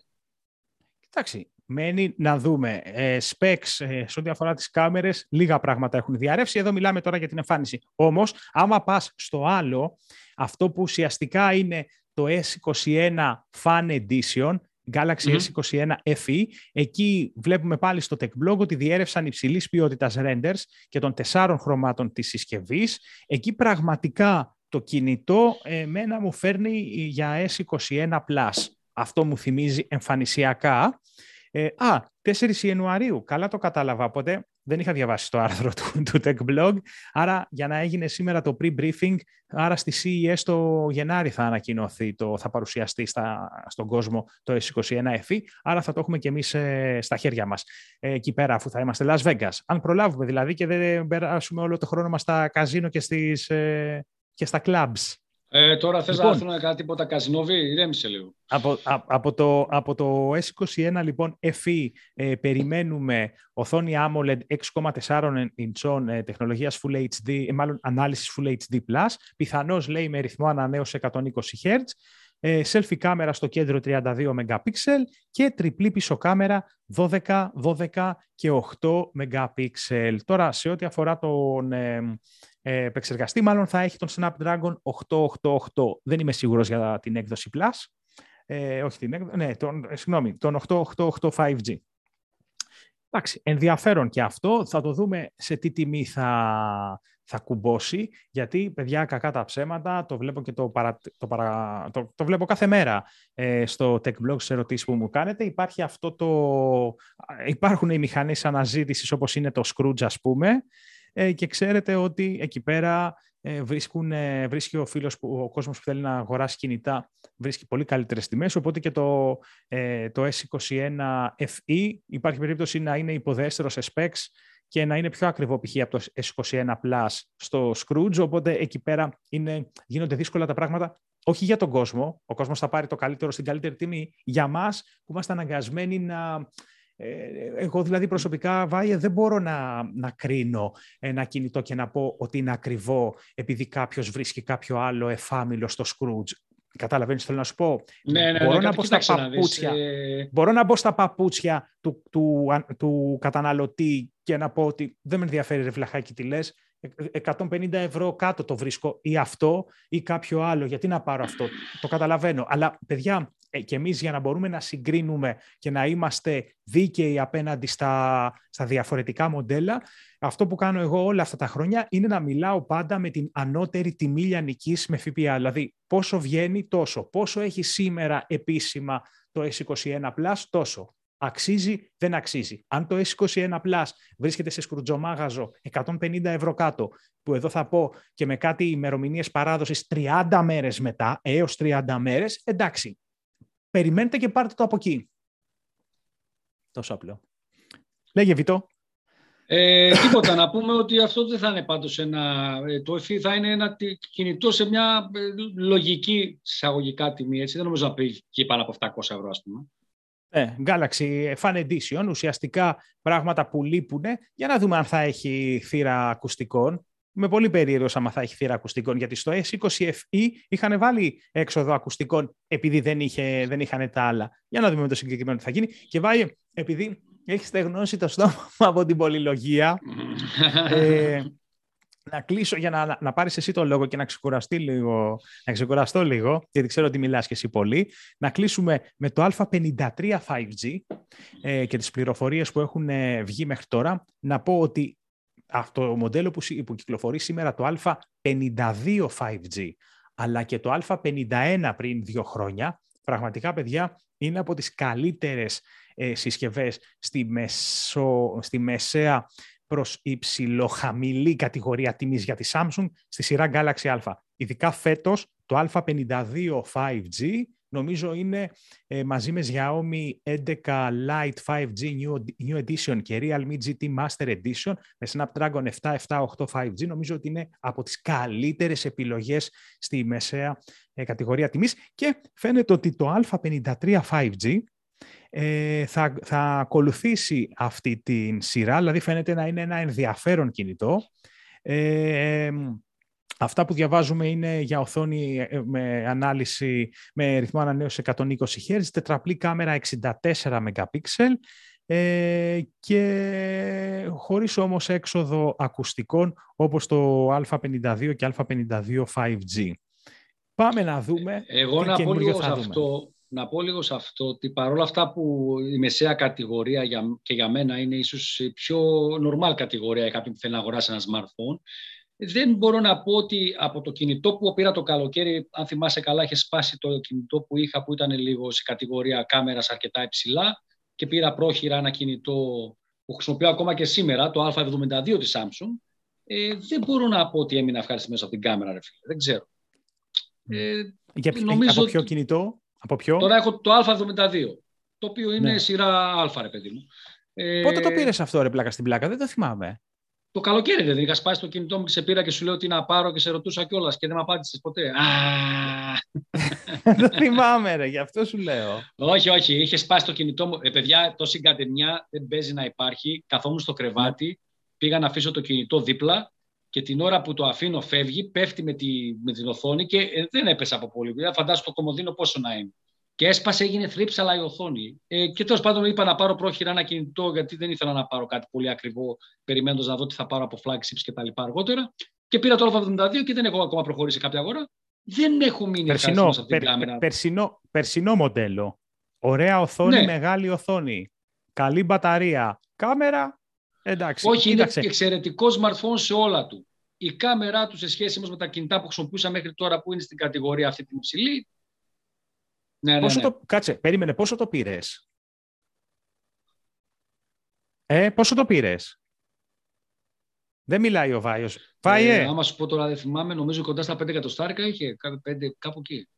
Κοιτάξτε, μένει να δούμε ε, specs ε, σε ό,τι αφορά τις κάμερες, λίγα πράγματα έχουν διαρρεύσει. Εδώ μιλάμε τώρα για την εμφάνιση. Όμως, άμα πας στο άλλο, αυτό που ουσιαστικά είναι το S21 Fan Edition, Galaxy S21 FE. Εκεί βλέπουμε πάλι στο Tech Blog ότι διέρευσαν υψηλής ποιότητας renders και των τεσσάρων χρωμάτων της συσκευής. Εκεί πραγματικά το κινητό εμένα μου φέρνει για S21 Plus. Αυτό μου θυμίζει εμφανισιακά. Ε, α, 4 Ιανουαρίου. Καλά το κατάλαβα, οπότε δεν είχα διαβάσει το άρθρο του, του Tech Blog. Άρα, για να έγινε σήμερα το pre-briefing, άρα στη CES το Γενάρη θα ανακοινωθεί, το, θα παρουσιαστεί στα, στον κόσμο το S21 FE. Άρα θα το έχουμε και εμείς ε, στα χέρια μας ε, εκεί πέρα, αφού θα είμαστε Las Vegas. Αν προλάβουμε δηλαδή και δεν περάσουμε όλο το χρόνο μας στα καζίνο και, στις, ε, και στα clubs. Ε, τώρα θες λοιπόν, να έρθουν κάτι τίποτα καζινόβι, ηρέμησε λίγο. Από, από, το, από το S21 λοιπόν FE ε, περιμένουμε οθόνη AMOLED 6,4 inch ε, τεχνολογίας Full HD, ε, μάλλον ανάλυσης Full HD+, πιθανώς λέει με ρυθμό ανανέωση 120 Hz, ε, selfie κάμερα στο κέντρο 32 MP και τριπλή πίσω κάμερα 12, 12 και 8 MP. Τώρα, σε ό,τι αφορά τον ε, ε, επεξεργαστή, μάλλον θα έχει τον Snapdragon 888. Δεν είμαι σίγουρος για την έκδοση Plus. Ε, όχι την έκδοση, ναι, τον, ε, συγγνώμη, τον 888 5G. Εντάξει, ενδιαφέρον και αυτό. Θα το δούμε σε τι τιμή θα, θα κουμπώσει, γιατί παιδιά κακά τα ψέματα, το βλέπω και το, παρα, το, παρα, το, το βλέπω κάθε μέρα ε, στο tech blog σε ερωτήσεις που μου κάνετε. Υπάρχει αυτό το, υπάρχουν οι μηχανές αναζήτησης όπως είναι το Scrooge ας πούμε ε, και ξέρετε ότι εκεί πέρα ε, βρίσκουν, ε, βρίσκει ο φίλος, που, ο κόσμος που θέλει να αγοράσει κινητά, βρίσκει πολύ καλύτερες τιμές, οπότε και το, ε, το S21 FE υπάρχει περίπτωση να είναι υποδέστερος σε specs και να είναι πιο ακριβό π.χ. από το S21 Plus στο Scrooge, οπότε εκεί πέρα είναι, γίνονται δύσκολα τα πράγματα όχι για τον κόσμο, ο κόσμος θα πάρει το καλύτερο στην καλύτερη τιμή, για μας που είμαστε αναγκασμένοι να, ε, εγώ δηλαδή προσωπικά, Βάιε, δεν μπορώ να, να κρίνω ένα κινητό και να πω ότι είναι ακριβό επειδή κάποιος βρίσκει κάποιο άλλο εφάμιλο στο Scrooge. Καταλαβαίνεις θέλω να σου πω; Ναι, ναι, μπορώ, ναι, να μπω στα παπούτσια, ε... μπορώ να μπω στα παπούτσια του, του, του, καταναλωτή και να πω ότι δεν με ενδιαφέρει ρε βλαχάκι τι λες, 150 ευρώ κάτω το βρίσκω ή αυτό ή κάποιο άλλο. Γιατί να πάρω αυτό; Το καταλαβαίνω. Αλλά παιδιά, ε, και εμείς για να μπορούμε να συγκρίνουμε και να είμαστε δίκαιοι απέναντι στα, στα διαφορετικά μοντέλα, αυτό που κάνω εγώ όλα αυτά τα χρόνια είναι να μιλάω πάντα με την ανώτερη τιμή λιανικής με ΦΠΑ. Δηλαδή, πόσο βγαίνει τόσο. Πόσο έχει σήμερα επίσημα το S21 Plus, τόσο. Αξίζει, δεν αξίζει. Αν το S21 Plus βρίσκεται σε σκρουτζομάγαζο 150 ευρώ κάτω, που εδώ θα πω και με κάτι ημερομηνίες παράδοσης 30 μέρες μετά, έως 30 μέρες, εντάξει, περιμένετε και πάρτε το από εκεί. Τόσο απλό. Λέγε Βιτό. Ε, τίποτα, να πούμε ότι αυτό δεν θα είναι πάντως ένα, ε, το ΕΦΗ θα είναι ένα κινητό σε μια ε, λογική εισαγωγικά τιμή, έτσι, δεν νομίζω να πει και πάνω από 700 ευρώ, ας πούμε. Ε, Galaxy Fan Edition, ουσιαστικά πράγματα που λείπουν, για να δούμε αν θα έχει θύρα ακουστικών. Είμαι πολύ περίεργος άμα θα έχει θύρα ακουστικών, γιατί στο S20 FE είχαν βάλει έξοδο ακουστικών επειδή δεν, είχε, δεν είχαν τα άλλα. Για να δούμε με το συγκεκριμένο τι θα γίνει. Και βάει, επειδή έχεις στεγνώσει το στόμα από την πολυλογία, ε, να κλείσω για να, να πάρεις εσύ το λόγο και να, ξεκουραστεί λίγο, να ξεκουραστώ λίγο, γιατί ξέρω ότι μιλάς και εσύ πολύ, να κλείσουμε με το α53 5G ε, και τις πληροφορίες που έχουν ε, βγει μέχρι τώρα. Να πω ότι αυτό το μοντέλο που, που κυκλοφορεί σήμερα το α52 5G, αλλά και το α51 πριν δύο χρόνια, πραγματικά, παιδιά, είναι από τις καλύτερες ε, συσκευές στη, μεσο, στη μεσαία προς υψηλοχαμηλή κατηγορία τιμής για τη Samsung στη σειρά Galaxy Α. Ειδικά φέτος το Α52 5G νομίζω είναι ε, μαζί με Xiaomi 11 Lite 5G New, New Edition και Realme GT Master Edition με Snapdragon 778 5G νομίζω ότι είναι από τις καλύτερες επιλογές στη μεσαία ε, κατηγορία τιμής και φαίνεται ότι το Α53 5G ε, θα, θα ακολουθήσει αυτή την σειρά, δηλαδή φαίνεται να είναι ένα ενδιαφέρον κινητό. Ε, αυτά που διαβάζουμε είναι για οθόνη ε, με ανάλυση με ρυθμό ανανέωση 120 Hz, τετραπλή κάμερα 64 MP ε, και χωρίς όμως έξοδο ακουστικών όπως το Α52 και Α52 5G. Πάμε να δούμε. Εγώ να πω λίγο σε αυτό να πω λίγο σε αυτό ότι παρόλα αυτά που η μεσαία κατηγορία για, και για μένα είναι ίσως η πιο normal κατηγορία για κάποιον που θέλει να αγοράσει ένα smartphone, δεν μπορώ να πω ότι από το κινητό που πήρα το καλοκαίρι, αν θυμάσαι καλά, είχε σπάσει το κινητό που είχα που ήταν λίγο σε κατηγορία κάμερας αρκετά υψηλά και πήρα πρόχειρα ένα κινητό που χρησιμοποιώ ακόμα και σήμερα, το Α72 της Samsung, ε, δεν μπορώ να πω ότι έμεινα ευχαριστημένος από την κάμερα, ρε φίλε. Δεν ξέρω. Ε, Για, νομίζω από ποιο κινητό; Από ποιο; Τώρα έχω το Α72, το οποίο είναι ναι. σειρά Α, ρε παιδί μου. Ε, Πότε το πήρες αυτό, ρε πλάκα στην πλάκα, δεν το θυμάμαι. Το καλοκαίρι δεν είχα σπάσει το κινητό μου και σε πήρα και σου λέω τι να πάρω και σε ρωτούσα κιόλας και δεν με απάντησες ποτέ. Δεν θυμάμαι, ρε, γι' αυτό σου λέω. Όχι, όχι, είχες σπάσει το κινητό μου. Ε, παιδιά, τόση κατεμιά δεν παίζει να υπάρχει. Καθόμουν στο κρεβάτι, πήγα να αφήσω το κινητό δίπλα και την ώρα που το αφήνω φεύγει, πέφτει με, τη, με την οθόνη και ε, δεν έπεσε από πολύ. Φαντάζομαι το κομμωδίνο πόσο να είναι. Και έσπασε, έγινε θρύψαλα η οθόνη. Ε, και τέλος πάντων είπα να πάρω πρόχειρα ένα κινητό, γιατί δεν ήθελα να πάρω κάτι πολύ ακριβό, περιμένοντας να δω τι θα πάρω από flagships και τα λοιπά αργότερα. Και πήρα το Α72 και δεν έχω ακόμα προχωρήσει κάποια αγορά. Δεν έχω μείνει περσινό, αυτή την κάμερα. Περσινό, περσινό μοντέλο. Ωραία οθόνη, ναι. μεγάλη οθόνη. Καλή μπαταρία. Κάμερα, Εντάξει, Όχι, κοίταξε. είναι εξαιρετικό smartphone σε όλα του. η κάμερά του σε σχέση με τα κινητά που χρησιμοποιούσα μέχρι τώρα που είναι στην κατηγορία αυτή την υψηλή. Ναι, ναι, πόσο ναι. Το... Κάτσε, περίμενε, πόσο το πήρες; Ε, πόσο το πήρες; Δεν μιλάει ο Βάιος. Βάιε. Ε, άμα σου πω τώρα δεν θυμάμαι, νομίζω κοντά στα 5 εκατοστάρικα είχε, κάπου εκεί.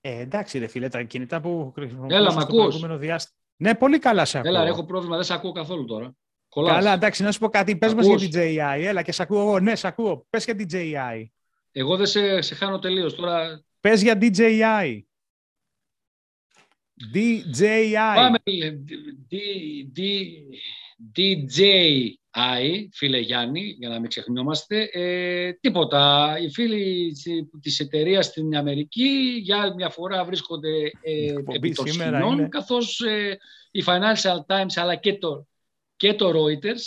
Ε, εντάξει ρε φίλε, τα κινητά που χρησιμοποιούσα Έλα, στο προηγούμενο διάστημα. Ναι, πολύ καλά σε ακούω. Έλα, έχω πρόβλημα, δεν σε ακούω καθόλου τώρα. Κολλάς. Καλά, εντάξει, να σου πω κάτι. Πες μας για την JI. Έλα και σε ακούω εγώ. Ναι, σε ακούω. Πες για την JI. Εγώ δεν σε, σε χάνω τελείως τώρα. Πες για DJI. DJI. Πάμε. DJI, φίλε Γιάννη, για να μην ξεχνιόμαστε. Ε, τίποτα. Οι φίλοι της εταιρείας στην Αμερική για άλλη μια φορά βρίσκονται ε, επί των σκηνών, καθώς ε, η Financial Times αλλά και το και το Reuters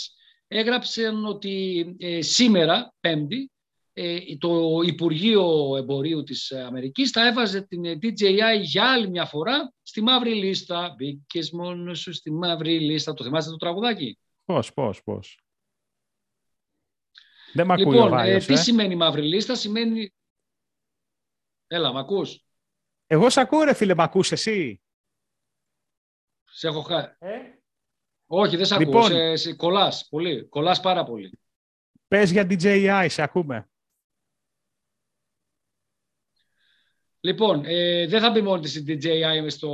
έγραψαν ότι ε, σήμερα, Πέμπτη, ε, το Υπουργείο Εμπορίου της Αμερικής θα έβαζε την DJI για άλλη μια φορά στη μαύρη λίστα. Μπήκες μόνος σου στη μαύρη λίστα. Το θυμάστε το τραγουδάκι; Πώς, πώς, πώς. Δεν μ' ακούει λοιπόν, ο ε, τι ε. σημαίνει μαύρη λίστα, σημαίνει... Έλα, μ' ακούς; Εγώ σ' ακούω ρε φίλε, μ' ακούς εσύ; Σε έχω χάσει. Ε; Όχι, δεν σε ακούω. Λοιπόν, σε, σε, κολλάς πολύ. Κολλάς πάρα πολύ. Πες για DJI, σε ακούμε. Λοιπόν, ε, δεν θα μπει μόνο της DJI στο,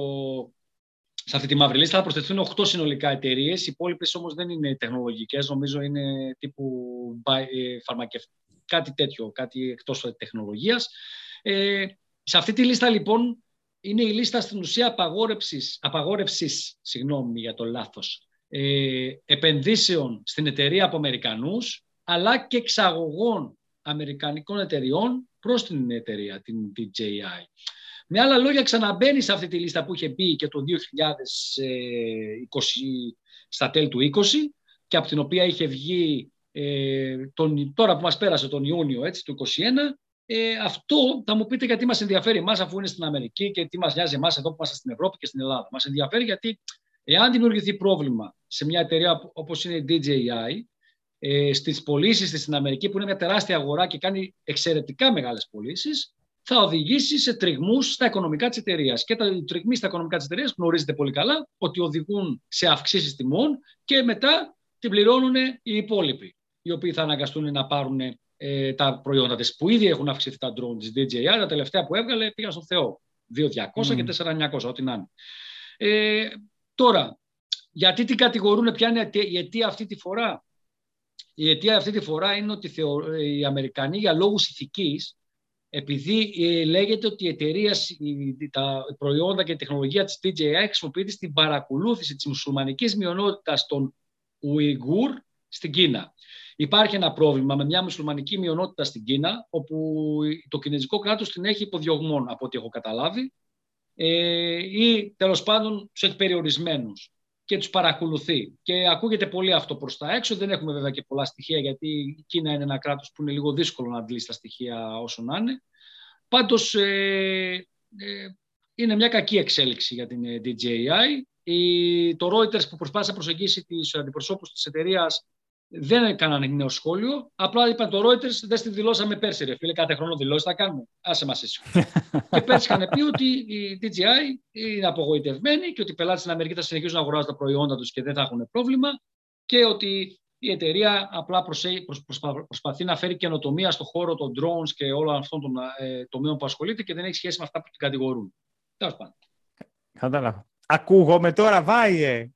σε αυτή τη μαύρη λίστα. Θα προσθεθούν 8 συνολικά εταιρείες. Οι υπόλοιπες όμως δεν είναι τεχνολογικές. Νομίζω είναι τύπου ε, φαρμακευτικά. Κάτι τέτοιο, κάτι εκτός τεχνολογίας. Ε, σε αυτή τη λίστα λοιπόν είναι η λίστα στην ουσία απαγόρευσης, απαγόρευσης συγγνώμη για το λάθος, ε, επενδύσεων στην εταιρεία από Αμερικανούς, αλλά και εξαγωγών Αμερικανικών εταιριών προς την εταιρεία, την DJI. Με άλλα λόγια, ξαναμπαίνεις σε αυτή τη λίστα που είχε μπει και το 2020, στα τέλη του 20 και από την οποία είχε βγει ε, τον, τώρα που μας πέρασε τον Ιούνιο έτσι, του 2021. Ε, αυτό θα μου πείτε γιατί μας ενδιαφέρει εμάς αφού είναι στην Αμερική και τι μας νοιάζει εμάς εδώ που είμαστε στην Ευρώπη και στην Ελλάδα. Μας ενδιαφέρει γιατί Εάν δημιουργηθεί πρόβλημα σε μια εταιρεία όπως είναι η DJI, ε, στις πωλήσεις της στην Αμερική, που είναι μια τεράστια αγορά και κάνει εξαιρετικά μεγάλες πωλήσεις, θα οδηγήσει σε τριγμούς στα οικονομικά της εταιρείας. Και τα τριγμοί στα οικονομικά της εταιρείας γνωρίζετε πολύ καλά ότι οδηγούν σε αυξήσεις τιμών και μετά την πληρώνουν οι υπόλοιποι, οι οποίοι θα αναγκαστούν να πάρουν ε, τα προϊόντα της, που ήδη έχουν αυξηθεί τα drone της DJI, τα τελευταία που έβγαλε πήγαν στον Θεό. 2.200 mm. και 4.900, ό,τι να είναι. Ε, Τώρα, γιατί την κατηγορούν, ποια είναι η αιτία αυτή τη φορά; Η αιτία αυτή τη φορά είναι ότι οι Αμερικανοί για λόγους ηθικής, επειδή ε, λέγεται ότι η εταιρεία, τα προϊόντα και η τεχνολογία της DJI χρησιμοποιείται στην παρακολούθηση της μουσουλμανικής μειονότητας των Ουιγούρ στην Κίνα. Υπάρχει ένα πρόβλημα με μια μουσουλμανική μειονότητα στην Κίνα, όπου το κινέζικο κράτος την έχει υποδιωγμόν, από ό,τι έχω καταλάβει, ε, ή τέλος πάντων τους έχει περιορισμένου και τους παρακολουθεί. Και ακούγεται πολύ αυτό προς τα έξω. Δεν έχουμε βέβαια και πολλά στοιχεία γιατί η Κίνα είναι ένα κράτος που είναι λίγο δύσκολο να αντλήσει τα στοιχεία όσο να είναι. Πάντως ε, ε, είναι μια κακή εξέλιξη για την ε, DJI. Η, το Reuters που προσπάθησε να προσεγγίσει τις αντιπροσώπους της εταιρείας δεν έκαναν νέο σχόλιο. Απλά είπαν το Reuters, δεν στη δηλώσαμε πέρσι. Ρε φίλε, κάθε χρόνο δηλώσεις θα κάνουμε. Άσε μας εσύ. και πέρσι είχαν πει ότι η DJI είναι απογοητευμένη και ότι οι πελάτες στην Αμερική θα συνεχίσουν να αγοράζουν τα προϊόντα τους και δεν θα έχουν πρόβλημα και ότι η εταιρεία απλά προσπαθεί να φέρει καινοτομία στον χώρο των drones και όλων αυτών των ε, τομέων που ασχολείται και δεν έχει σχέση με αυτά που την κατηγορούν. Τέλος πάντων. Κατάλαβα. Ακούγομαι τώρα, Βάιε.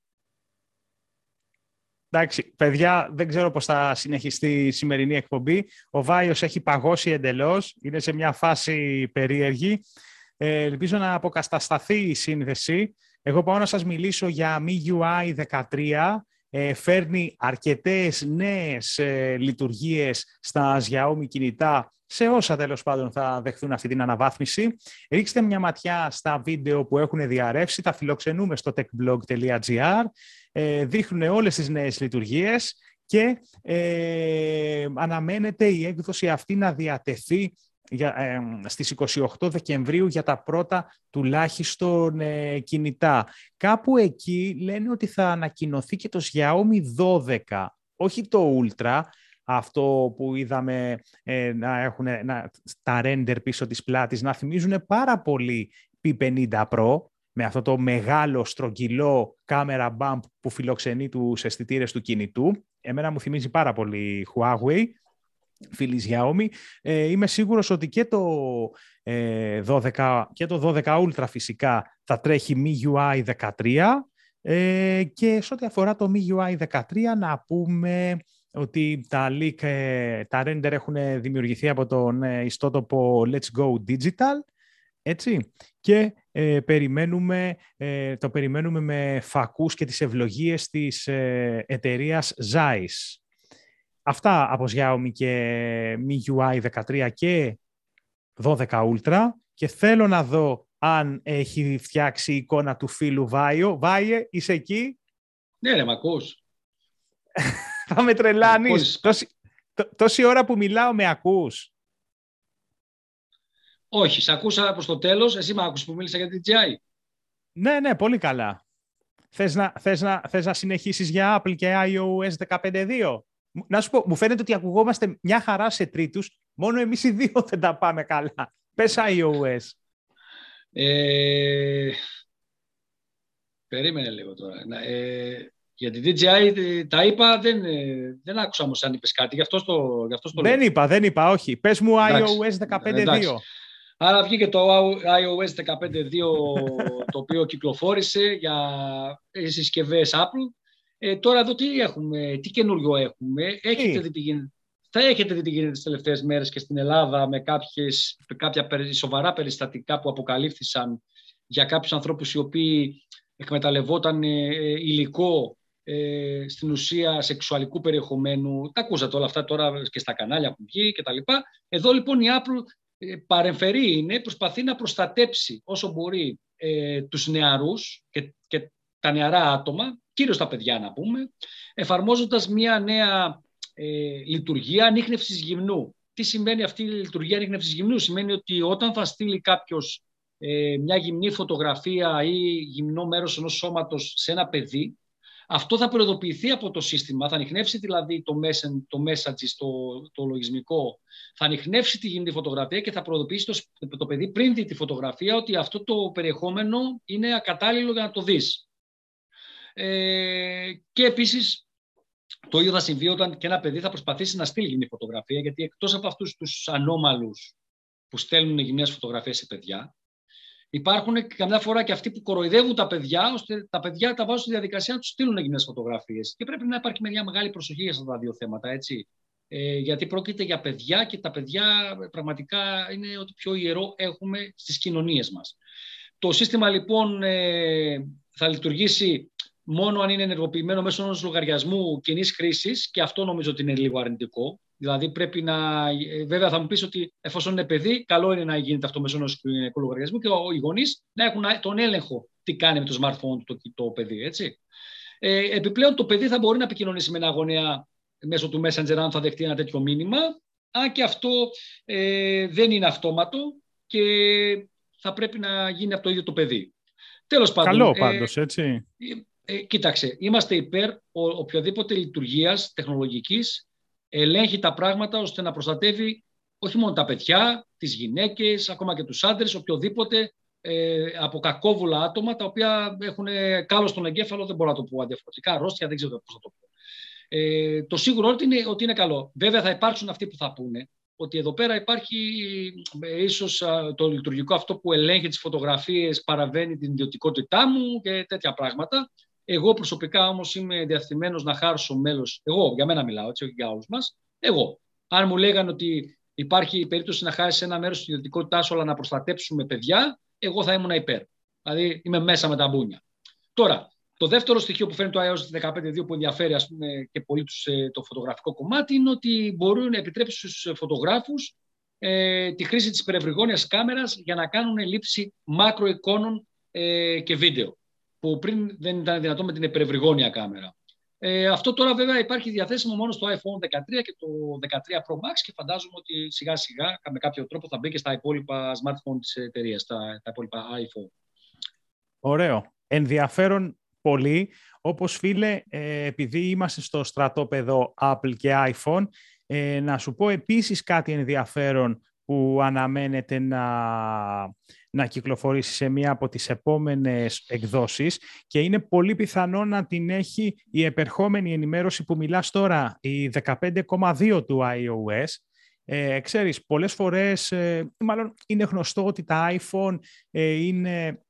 Εντάξει, παιδιά, δεν ξέρω πώς θα συνεχιστεί η σημερινή εκπομπή. Ο Βάιος έχει παγώσει εντελώς, είναι σε μια φάση περίεργη. Ε, ελπίζω να αποκατασταθεί η σύνδεση. Εγώ πάω να σας μιλήσω για MIUI 13. Ε, φέρνει αρκετές νέες ε, λειτουργίες στα Xiaomi κινητά σε όσα τέλος πάντων θα δεχθούν αυτή την αναβάθμιση. Ρίξτε μια ματιά στα βίντεο που έχουν διαρρεύσει, τα φιλοξενούμε στο techblog.gr ε, δείχνουν όλες τις νέες λειτουργίες και ε, αναμένεται η έκδοση αυτή να διατεθεί για, ε, στις 28 Δεκεμβρίου για τα πρώτα τουλάχιστον ε, κινητά. Κάπου εκεί λένε ότι θα ανακοινωθεί και το Xiaomi 12, όχι το Ultra, αυτό που είδαμε ε, να έχουν να, τα render πίσω της πλάτης να θυμίζουν πάρα πολύ P50 Pro με αυτό το μεγάλο στρογγυλό κάμερα bump που φιλοξενεί τους αισθητήρες του κινητού. Εμένα μου θυμίζει πάρα πολύ Huawei, φίλης Xiaomi. Ε, είμαι σίγουρος ότι και το, ε, 12, και το 12 Ultra φυσικά θα τρέχει MIUI 13 ε, και σε ό,τι αφορά το MIUI 13 να πούμε ότι τα leak, ε, τα render έχουν δημιουργηθεί από τον ε, ιστότοπο Let's Go Digital έτσι, και ε, περιμένουμε, το περιμένουμε με φακούς και τις ευλογίες της ε, εταιρείας Zeiss. Αυτά από Xiaomi και MIUI 13 και 12 Ultra και θέλω να δω αν έχει φτιάξει η εικόνα του φίλου Βάιο. Βάιε, είσαι εκεί; Ναι ρε, μ' ακούς. Θα με τρελάνεις. Τόση, τόση ώρα που μιλάω με ακούς. Όχι, σε ακούσα προς το τέλος. Εσύ με άκουσες που μίλησα για την DJI. Ναι, ναι, πολύ καλά. Θες να, θες να, θες να συνεχίσεις για Apple και iOS 15.2. Να σου πω, μου φαίνεται ότι ακουγόμαστε μια χαρά σε τρίτους, μόνο εμείς οι δύο δεν τα πάμε καλά. Πες iOS. Ε, περίμενε λίγο τώρα. Ε, για την DJI τα είπα, δεν, ε, δεν άκουσα όμως αν είπες κάτι, γι' αυτό στο, γι αυτό στο Δεν λέω. είπα, δεν είπα, όχι. Πες μου iOS 15.2. Άρα βγήκε το iOS 15.2 το οποίο κυκλοφόρησε για συσκευές Apple. Ε, τώρα εδώ τι έχουμε, τι καινούριο έχουμε. Έχετε δει τι γίνεται. Θα έχετε δει τι γίνεται τις τελευταίες μέρες και στην Ελλάδα με κάποιες, κάποια σοβαρά περιστατικά που αποκαλύφθησαν για κάποιους ανθρώπους οι οποίοι εκμεταλλευόταν ε, υλικό ε, στην ουσία σεξουαλικού περιεχομένου. Τα ακούσατε όλα αυτά τώρα και στα κανάλια που βγει και τα λοιπά. Εδώ λοιπόν η Apple ε, παρεμφερεί είναι, προσπαθεί να προστατέψει όσο μπορεί ε, τους νεαρούς και, και τα νεαρά άτομα, κυρίως τα παιδιά να πούμε, εφαρμόζοντας μια νέα ε, λειτουργία ανείχνευσης γυμνού. Τι σημαίνει αυτή η λειτουργία ανείχνευσης γυμνού; Σημαίνει ότι όταν θα στείλει κάποιος ε, μια γυμνή φωτογραφία ή γυμνό μέρος ενός σώματος σε ένα παιδί, αυτό θα προειδοποιηθεί από το σύστημα, θα ανοιχνεύσει δηλαδή το, message, το message στο το λογισμικό, θα ανοιχνεύσει τη γυμνή φωτογραφία και θα προειδοποιήσει το, το παιδί πριν δει τη φωτογραφία ότι αυτό το περιεχόμενο είναι ακατάλληλο για να το δεις. Ε, και επίσης το ίδιο θα συμβεί όταν και ένα παιδί θα προσπαθήσει να στείλει γυμνή φωτογραφία, γιατί εκτός από αυτούς τους ανώμαλους που στέλνουν γυμνές φωτογραφίες σε παιδιά, Υπάρχουν καμιά φορά και αυτοί που κοροϊδεύουν τα παιδιά, ώστε τα παιδιά τα βάζουν στη διαδικασία να τους στείλουν γυμνέ φωτογραφίες. Και πρέπει να υπάρχει μια μεγάλη προσοχή για αυτά τα δύο θέματα. Έτσι. Ε, γιατί πρόκειται για παιδιά και τα παιδιά πραγματικά είναι ό,τι πιο ιερό έχουμε στις κοινωνίες μας. Το σύστημα λοιπόν ε, θα λειτουργήσει μόνο αν είναι ενεργοποιημένο μέσω ενός λογαριασμού κοινής χρήσης και αυτό νομίζω ότι είναι λίγο αρνητικό. Δηλαδή πρέπει να. Ε, βέβαια, θα μου πεις ότι εφόσον είναι παιδί, καλό είναι να γίνεται αυτό μέσω ενός κοινωνικού λογαριασμού και οι γονείς να έχουν τον έλεγχο τι κάνει με το smartphone το, το παιδί. Έτσι. Ε, επιπλέον, το παιδί θα μπορεί να επικοινωνήσει με ένα γονέα μέσω του Messenger αν θα δεχτεί ένα τέτοιο μήνυμα. Αν και αυτό ε, δεν είναι αυτόματο και θα πρέπει να γίνει από το ίδιο το παιδί. Τέλος πάντων. Καλό ε, πάντως, έτσι. Ε, ε, κοίταξε, είμαστε υπέρ οποιοδήποτε λειτουργίας τεχνολογικής ελέγχει τα πράγματα ώστε να προστατεύει όχι μόνο τα παιδιά, τις γυναίκες, ακόμα και τους άντρες, οποιοδήποτε ε, από κακόβουλα άτομα τα οποία έχουν κάλος στον εγκέφαλο, δεν μπορώ να το πω διαφορετικά, αρρώστια, δεν ξέρω πώς θα το πω. Ε, το σίγουρο είναι ότι είναι καλό. Βέβαια θα υπάρξουν αυτοί που θα πούνε ότι εδώ πέρα υπάρχει ε, ίσως το λειτουργικό αυτό που ελέγχει τις φωτογραφίες παραβαίνει την ιδιωτικότητά μου και τέτοια πράγματα. Εγώ προσωπικά όμως είμαι διαθυμένο να χάρσω μέλος. Εγώ, για μένα μιλάω, έτσι, όχι για όλους μας. Εγώ. Αν μου λέγανε ότι υπάρχει περίπτωση να χάσεις ένα μέρος τη ιδιωτικότητά σου, αλλά να προστατέψουμε παιδιά, εγώ θα ήμουν υπέρ. Δηλαδή είμαι μέσα με τα μπούνια. Τώρα, το δεύτερο στοιχείο που φέρνει το iOS 15.2 που ενδιαφέρει ας πούμε, και πολύ τους, ε, το φωτογραφικό κομμάτι είναι ότι μπορούν να επιτρέψουν στους φωτογράφους ε, τη χρήση της περιβρυγόνιας κάμερας για να κάνουν λήψη μακροεικόνων ε, και βίντεο που πριν δεν ήταν δυνατό με την υπερευρυγόνια κάμερα. Ε, αυτό τώρα βέβαια υπάρχει διαθέσιμο μόνο στο iPhone 13 και το 13 Pro Max και φαντάζομαι ότι σιγά σιγά με κάποιο τρόπο θα μπει και στα υπόλοιπα smartphone της εταιρείας, τα, τα υπόλοιπα iPhone. Ωραίο. Ενδιαφέρον πολύ. Όπως φίλε, ε, επειδή είμαστε στο στρατόπεδο Apple και iPhone, Ε, να σου πω επίσης κάτι ενδιαφέρον που αναμένεται να, να κυκλοφορήσει σε μία από τις επόμενες εκδόσεις και είναι πολύ πιθανό να την έχει η επερχόμενη ενημέρωση που μιλάς τώρα, η 15,2 του iOS. Ε, ξέρεις, πολλές φορές, ε, μάλλον είναι γνωστό ότι τα iPhone ε, είναι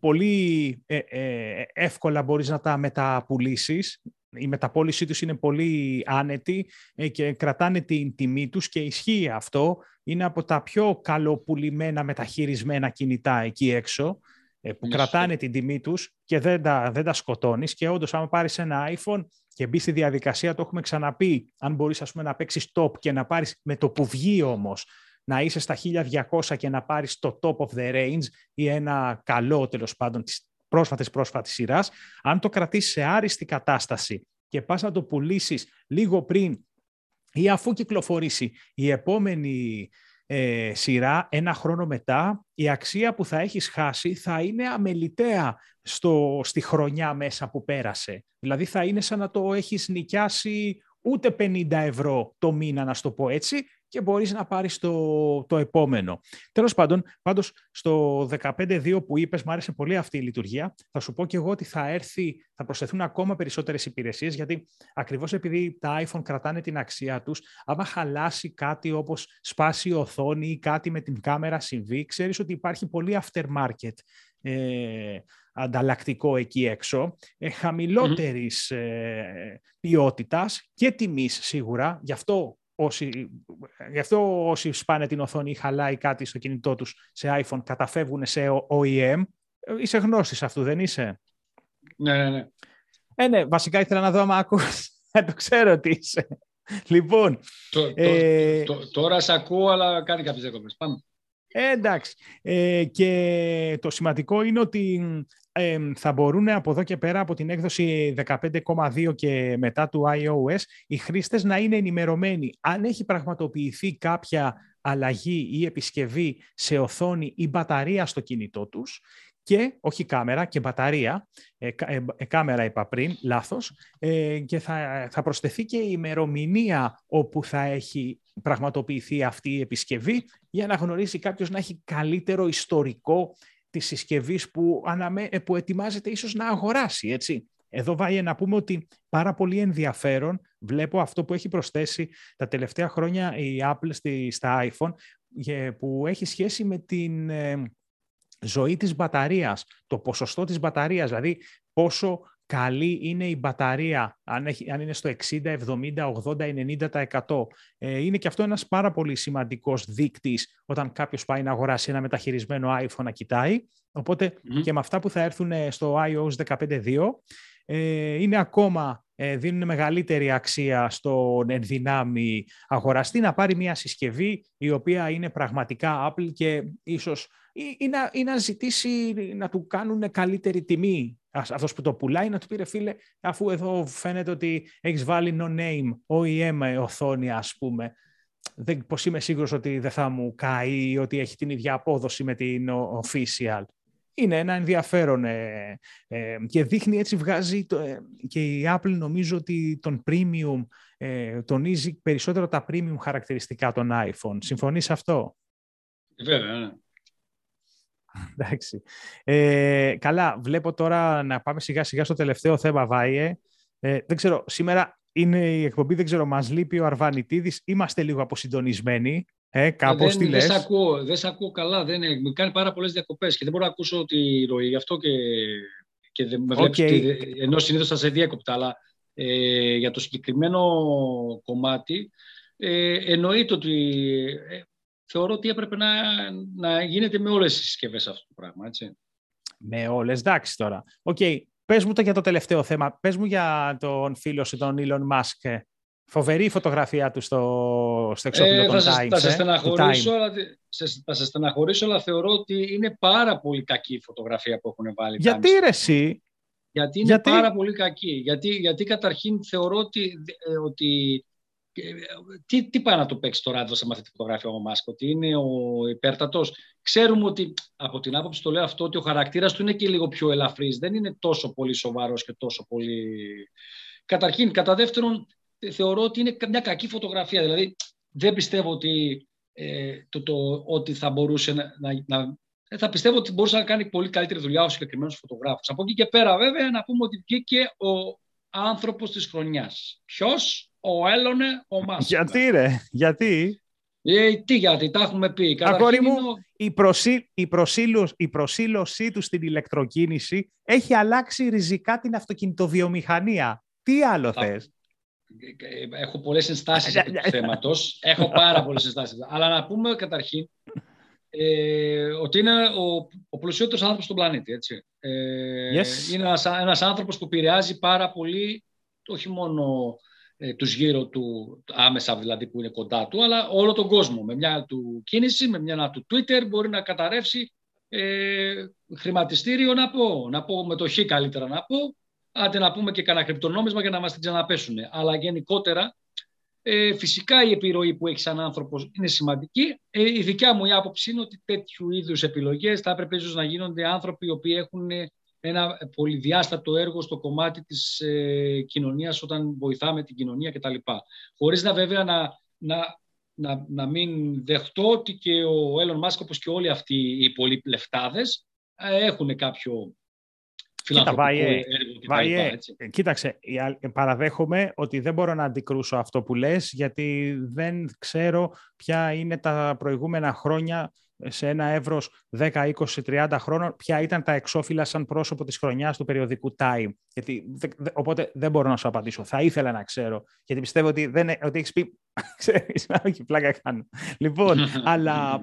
πολύ ε, ε, εύκολα μπορείς να τα μεταπουλήσεις. Η μεταπόλησή τους είναι πολύ άνετη και κρατάνε την τιμή τους και ισχύει αυτό. Είναι από τα πιο καλοπουλημένα μεταχειρισμένα κινητά εκεί έξω ε, που κρατάνε την τιμή τους και δεν τα, δεν τα σκοτώνεις. Και όντως άμα πάρεις ένα iPhone και μπεις στη διαδικασία, το έχουμε ξαναπεί, αν μπορείς ας πούμε, να παίξεις top και να πάρεις με το που βγει όμως να είσαι στα 1200 και να πάρεις το top of the range ή ένα καλό τέλος πάντων της πρόσφατης πρόσφατης σειράς, αν το κρατήσεις σε άριστη κατάσταση και πας να το πουλήσεις λίγο πριν ή αφού κυκλοφορήσει η επόμενη ε, σειρά ένα χρόνο μετά, η αξία που θα έχεις χάσει θα είναι αμεληταία στο, στη χρονιά μέσα που πέρασε. Δηλαδή θα είναι σαν να το έχεις νοικιάσει ούτε 50 ευρώ το μήνα, να στο πω έτσι, και μπορείς να πάρεις το, το επόμενο. Τέλος πάντων, πάντως στο 15.2 που είπες, μου άρεσε πολύ αυτή η λειτουργία. Θα σου πω και εγώ ότι θα έρθει, θα προσθεθούν ακόμα περισσότερες υπηρεσίες, γιατί ακριβώς επειδή τα iPhone κρατάνε την αξία τους, άμα χαλάσει κάτι όπως σπάσει η οθόνη ή κάτι με την κάμερα συμβεί, ξέρεις ότι υπάρχει πολύ aftermarket ε, ανταλλακτικό εκεί έξω, ε, χαμηλότερης ε, ποιότητας και τιμής σίγουρα. Γι' αυτό όσοι, γι' αυτό όσοι σπάνε την οθόνη ή χαλάει κάτι στο κινητό τους σε iPhone καταφεύγουν σε OEM. Είσαι γνώστης αυτού, δεν είσαι; Ναι, ναι, ναι. Ε, ναι, βασικά ήθελα να δω άμα ακούς. το ξέρω ότι είσαι. Λοιπόν. Το, ε... το, τώρα σε ακούω, αλλά κάνει κάποιες δεκοπές. Πάμε. Ε, εντάξει. Ε, και το σημαντικό είναι ότι θα μπορούν από εδώ και πέρα από την έκδοση 15,2 και μετά του iOS οι χρήστες να είναι ενημερωμένοι. Αν έχει πραγματοποιηθεί κάποια αλλαγή ή επισκευή σε οθόνη ή μπαταρία στο κινητό τους και, όχι κάμερα, και μπαταρία, ε, ε, ε κάμερα είπα πριν, λάθος, ε, και θα, θα προσθεθεί και η ημερομηνία όπου θα έχει πραγματοποιηθεί αυτή η επισκευή για να γνωρίσει κάποιος να έχει καλύτερο ιστορικό της συσκευής που, αναμε... Ε, που ετοιμάζεται ίσως να αγοράσει, έτσι. Εδώ βάει να πούμε ότι πάρα πολύ ενδιαφέρον βλέπω αυτό που έχει προσθέσει τα τελευταία χρόνια η Apple στη, στα iPhone που έχει σχέση με την ε, ζωή της μπαταρίας, το ποσοστό της μπαταρίας, δηλαδή πόσο καλή είναι η μπαταρία, αν, έχει, αν είναι στο 60, 70, 80, 90%. Ε, είναι και αυτό ένας πάρα πολύ σημαντικός δείκτης όταν κάποιος πάει να αγοράσει ένα μεταχειρισμένο iPhone να κοιτάει. Οπότε και με αυτά που θα έρθουν ε, στο iOS 15.2 ε, είναι ακόμα, ε, δίνουν μεγαλύτερη αξία στον ενδυνάμει αγοραστή να πάρει μια συσκευή η οποία είναι πραγματικά Apple και ίσως ή, να, ή να ζητήσει να του κάνουν καλύτερη τιμή αυτός που το πουλάει να του πει φίλε αφού εδώ φαίνεται ότι έχεις βάλει no name OEM οθόνη ας πούμε δεν, πως είμαι σίγουρος ότι δεν θα μου καεί ή ότι έχει την ίδια απόδοση με την official. Είναι ένα ενδιαφέρον ε, ε, και δείχνει έτσι βγάζει το, ε, και η Apple νομίζω ότι τον premium τονίζει περισσότερο τα premium χαρακτηριστικά των iPhone. Συμφωνείς αυτό; Βέβαια, ναι. Εντάξει. Ε, καλά, βλέπω τώρα να πάμε σιγά σιγά στο τελευταίο θέμα, Βάιε. Ε, δεν ξέρω, σήμερα είναι η εκπομπή, δεν ξέρω, μας λείπει ο Αρβανιτίδης. Είμαστε λίγο αποσυντονισμένοι. Ε, κάπως δεν, τι δεν, σε ακούω, δεν σε ακούω καλά. Δεν, μου κάνει πάρα πολλές διακοπές και δεν μπορώ να ακούσω τη ροή. Γι' αυτό και, και δεν με βλέπεις, okay. ενώ συνήθως θα σε διέκοπτα. Αλλά ε, για το συγκεκριμένο κομμάτι ε, εννοείται ότι ε, θεωρώ ότι έπρεπε να, να γίνεται με όλες τις συσκευές αυτό το πράγμα, έτσι. Με όλες, εντάξει τώρα. OK, okay. πες μου το για το τελευταίο θέμα. Πες μου για τον φίλο σου, τον Elon Musk. Φοβερή φωτογραφία του στο, στο εξώφυλλο ε, των θα Times. Θα σε, στεναχωρήσω, αλλά, θα σε στεναχωρήσω, αλλά θεωρώ ότι είναι πάρα πολύ κακή η φωτογραφία που έχουν βάλει. Γιατί ρε εσύ; Γιατί είναι γιατί... πάρα πολύ κακή. Γιατί, γιατί καταρχήν θεωρώ ότι, ε, ότι ε, τι, τι πάει να το παίξει τώρα εδώ σε αυτή τη φωτογραφία ο Μάσκο, ότι είναι ο υπέρτατος. Ξέρουμε ότι από την άποψη το λέω αυτό ότι ο χαρακτήρας του είναι και λίγο πιο ελαφρύς. Δεν είναι τόσο πολύ σοβαρός και τόσο πολύ. Καταρχήν, κατά δεύτερον, θεωρώ ότι είναι μια κακή φωτογραφία. Δηλαδή, δεν πιστεύω ότι, ε, το, το, ότι θα μπορούσε να, να, ε, θα πιστεύω ότι μπορούσε να κάνει πολύ καλύτερη δουλειά ο συγκεκριμένος φωτογράφος. Από εκεί και πέρα, βέβαια, να πούμε ότι βγήκε ο άνθρωπος της χρονιάς. Ποιος, ο Έλλονε, ο Μάσκα. Γιατί, ρε, γιατί; Ε, τι γιατί, τα έχουμε πει. Αγόρι μου, η, προσή, η, η προσήλωσή του στην ηλεκτροκίνηση έχει αλλάξει ριζικά την αυτοκινητοβιομηχανία. Τι άλλο θα... θες; Έχω πολλές ενστάσεις από του θέματος. Έχω πάρα πολλές ενστάσεις. Αλλά να πούμε καταρχήν ε, ότι είναι ο, ο πλουσιότερος άνθρωπος στον πλανήτη. Έτσι. Ε, Είναι ένας, ένας άνθρωπος που επηρεάζει πάρα πολύ όχι μόνο ε, τους γύρω του, άμεσα δηλαδή που είναι κοντά του, αλλά όλο τον κόσμο. Με μια του κίνηση, με μια του Twitter μπορεί να καταρρεύσει ε, χρηματιστήριο να πω, να πω με το χ καλύτερα να πω, άντε να πούμε και κανένα κρυπτονόμισμα για να μας την ξαναπέσουν. Αλλά γενικότερα, ε, φυσικά η επιρροή που έχει σαν άνθρωπος είναι σημαντική. Ε, η δικιά μου η άποψη είναι ότι τέτοιου είδους επιλογές θα έπρεπε ίσως να γίνονται άνθρωποι οι οποίοι έχουν ένα πολυδιάστατο έργο στο κομμάτι της ε, κοινωνίας όταν βοηθάμε την κοινωνία κτλ. Χωρίς να βέβαια να, να, να, να μην δεχτώ ότι και ο Έλλον Μάσκ όπως και όλοι αυτοί οι πολλοί λεφτάδες ε, έχουν κάποιο φιλανθρωπικό έργο κτλ. Κοίταξε, παραδέχομαι ότι δεν μπορώ να αντικρούσω αυτό που λες γιατί δεν ξέρω ποια είναι τα προηγούμενα χρόνια σε ένα εύρος 10, 20, 30 χρόνων, ποια ήταν τα εξώφυλλα σαν πρόσωπο της χρονιάς του περιοδικού Time. Γιατί, οπότε δεν μπορώ να σου απαντήσω. Θα ήθελα να ξέρω. Γιατί πιστεύω ότι, δεν, ότι έχεις πει... Ξέρεις, όχι, πλάκα κάνω. Λοιπόν, αλλά,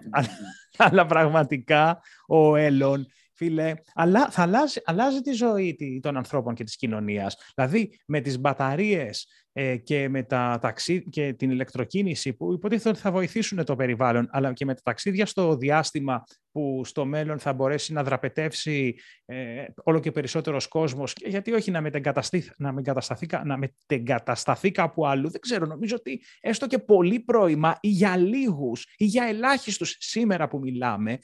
αλλά, πραγματικά ο Έλλον φίλε, αλλά θα αλλάζει, αλλάζει τη ζωή των ανθρώπων και της κοινωνίας. Δηλαδή, με τις μπαταρίες ε, και με τα ταξί... και την ηλεκτροκίνηση που υποτίθεται ότι θα βοηθήσουν το περιβάλλον, αλλά και με τα ταξίδια στο διάστημα που στο μέλλον θα μπορέσει να δραπετεύσει ε, όλο και περισσότερος κόσμος, γιατί όχι να μετεγκατασταθεί, να, μετεγκατασταθεί, να μετεγκατασταθεί κάπου αλλού. Δεν ξέρω, νομίζω ότι έστω και πολύ πρόημα ή για λίγους ή για ελάχιστους σήμερα που μιλάμε,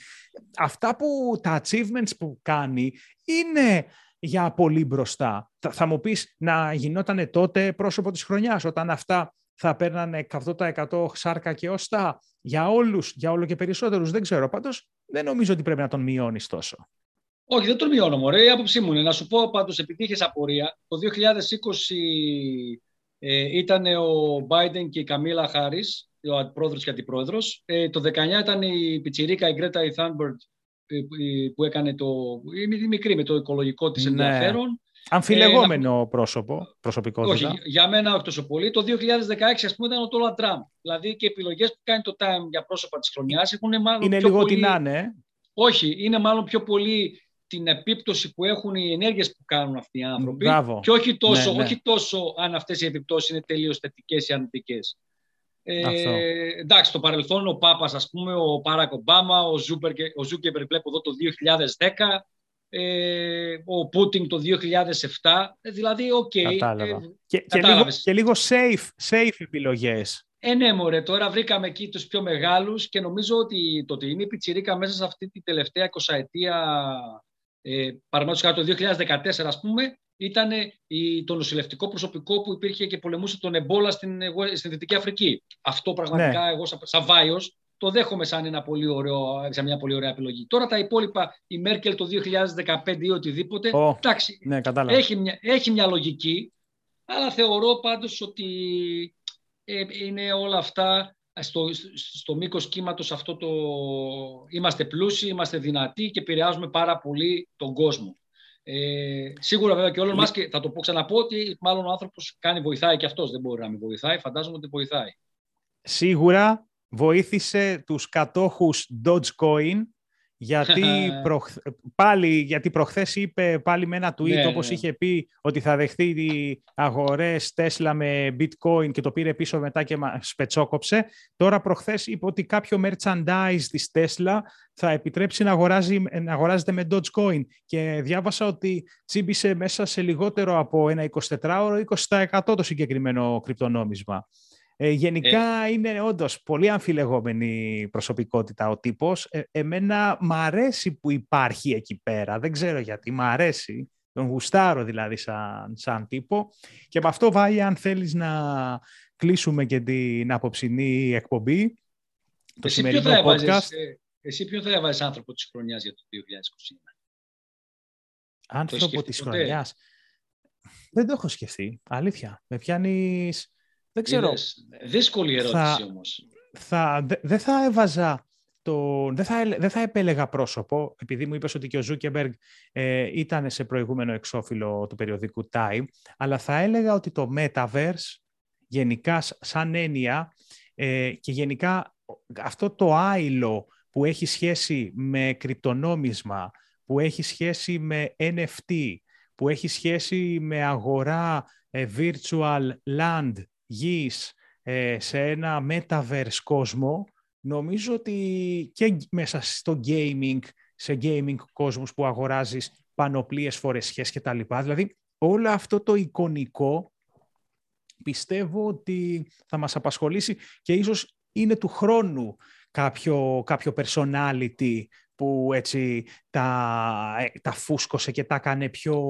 αυτά που τα achievements που κάνει είναι για πολύ μπροστά. Θα, θα μου πεις να γινόταν τότε πρόσωπο της χρονιάς, όταν αυτά θα παίρνανε 100% σάρκα και ώστα για όλους, για όλο και περισσότερους, δεν ξέρω. Πάντως δεν νομίζω ότι πρέπει να τον μειώνεις τόσο. Όχι, δεν τον μειώνω, μωρέ. Η άποψή μου είναι να σου πω πάντως, επειδή είχες απορία, το 2020 ε, ήταν ο Biden και η Καμίλα Χάρης, ο αντιπρόεδρος και αντιπρόεδρος. Ε, το 19 ήταν η Πιτσιρίκα, η Γκρέτα, η Θάνμπερτ που έκανε το, η μικρή με το οικολογικό της ναι. ενδιαφέρον. Αμφιλεγόμενο ε, πρόσωπο, προσωπικότητα. Όχι, για μένα όχι τόσο πολύ. Το 2016 ας πούμε ήταν ο Τόλα Τραμπ. Δηλαδή και οι επιλογές που κάνει το Time για πρόσωπα της χρονιάς έχουν μάλλον Είναι πιο λίγο πολύ... τι να είναι. Όχι, είναι μάλλον πιο πολύ την επίπτωση που έχουν οι ενέργειες που κάνουν αυτοί οι άνθρωποι. Μπράβο. Και όχι τόσο, ναι, ναι. όχι τόσο αν αυτές οι επιπτώσεις είναι τελείως θετικές ή αρνητικές. Ε, εντάξει, στο παρελθόν ο Πάπας, ας πούμε, ο Μπαράκ Ομπάμα, ο, Ζούπερ, ο Ζούκερμπεργκ βλέπω εδώ το 2010, ε, ο Πούτιν το 2007, ε, δηλαδή, OK. Okay, ε, και, και, λίγο, και λίγο safe, safe επιλογές. Ε, ναι, μωρέ, τώρα βρήκαμε εκεί τους πιο μεγάλους και νομίζω ότι το ότι είναι η Πιτσιρίκα μέσα σε αυτή τη τελευταία 20ετία, ε, παραδείγματος το 2014 ας πούμε, ήταν το νοσηλευτικό προσωπικό που υπήρχε και πολεμούσε τον εμπόλα στην, στην Δυτική Αφρική. Αυτό πραγματικά ναι. εγώ σαν Βάιος το δέχομαι σαν, ένα πολύ ωραίο, σαν μια πολύ ωραία επιλογή. Τώρα τα υπόλοιπα, η Μέρκελ το 2015 ή οτιδήποτε, oh, εντάξει, ναι, έχει, μια, έχει μια λογική, αλλά θεωρώ πάντως ότι ε, είναι όλα αυτά στο, στο μήκος κύματος αυτό το... Είμαστε πλούσιοι, είμαστε δυνατοί και επηρεάζουμε πάρα πολύ τον κόσμο. Ε, σίγουρα βέβαια και όλων μας και θα το πω ξαναπώ ότι μάλλον ο άνθρωπος κάνει βοηθάει και αυτός δεν μπορεί να μην βοηθάει, φαντάζομαι ότι βοηθάει. Σίγουρα βοήθησε τους κατόχους Dogecoin γιατί, προχ... πάλι, γιατί προχθές είπε πάλι με ένα tweet ναι, όπως ναι. είχε πει ότι θα δεχτεί αγορές Tesla με bitcoin και το πήρε πίσω μετά και σπετσόκοψε. Τώρα προχθές είπε ότι κάποιο merchandise της Tesla θα επιτρέψει να, αγοράζει, να αγοράζεται με Dogecoin και διάβασα ότι τσίμπησε μέσα σε λιγότερο από ένα 24ωρο 20% το συγκεκριμένο κρυπτονόμισμα. Ε, γενικά ε. είναι όντως πολύ αμφιλεγόμενη προσωπικότητα ο τύπος. Ε, εμένα μ' αρέσει που υπάρχει εκεί πέρα. Δεν ξέρω γιατί, μ' αρέσει. Τον γουστάρω δηλαδή σαν, σαν τύπο. Και με αυτό, Βάη, αν θέλεις να κλείσουμε και την αποψινή εκπομπή, το εσύ σημερινό ποιο podcast. Έβαζες, ε, εσύ ποιο θα έβαζες άνθρωπο της χρονιάς για το 2021. Άνθρωπο της χρονιάς. Δεν το έχω σκεφτεί, αλήθεια. Με πιάνεις... Δεν ξέρω. δύσκολη ερώτηση θα, όμως. Θα, δεν θα έβαζα το, δεν, θα, δεν θα επέλεγα πρόσωπο, επειδή μου είπες ότι και ο Ζούκερμπεργκ ε, ήταν σε προηγούμενο εξώφυλλο του περιοδικού Time, αλλά θα έλεγα ότι το Metaverse, γενικά σαν έννοια ε, και γενικά αυτό το άϊλο που έχει σχέση με κρυπτονόμισμα, που έχει σχέση με NFT, που έχει σχέση με αγορά ε, virtual land, γης, ε, σε ένα metaverse κόσμο, νομίζω ότι και μέσα στο gaming, σε gaming κόσμους που αγοράζεις πανοπλίες φορεσιές και τα λοιπά, δηλαδή όλο αυτό το εικονικό πιστεύω ότι θα μας απασχολήσει και ίσως είναι του χρόνου κάποιο, κάποιο personality που έτσι τα, ε, τα φούσκωσε και τα έκανε πιο,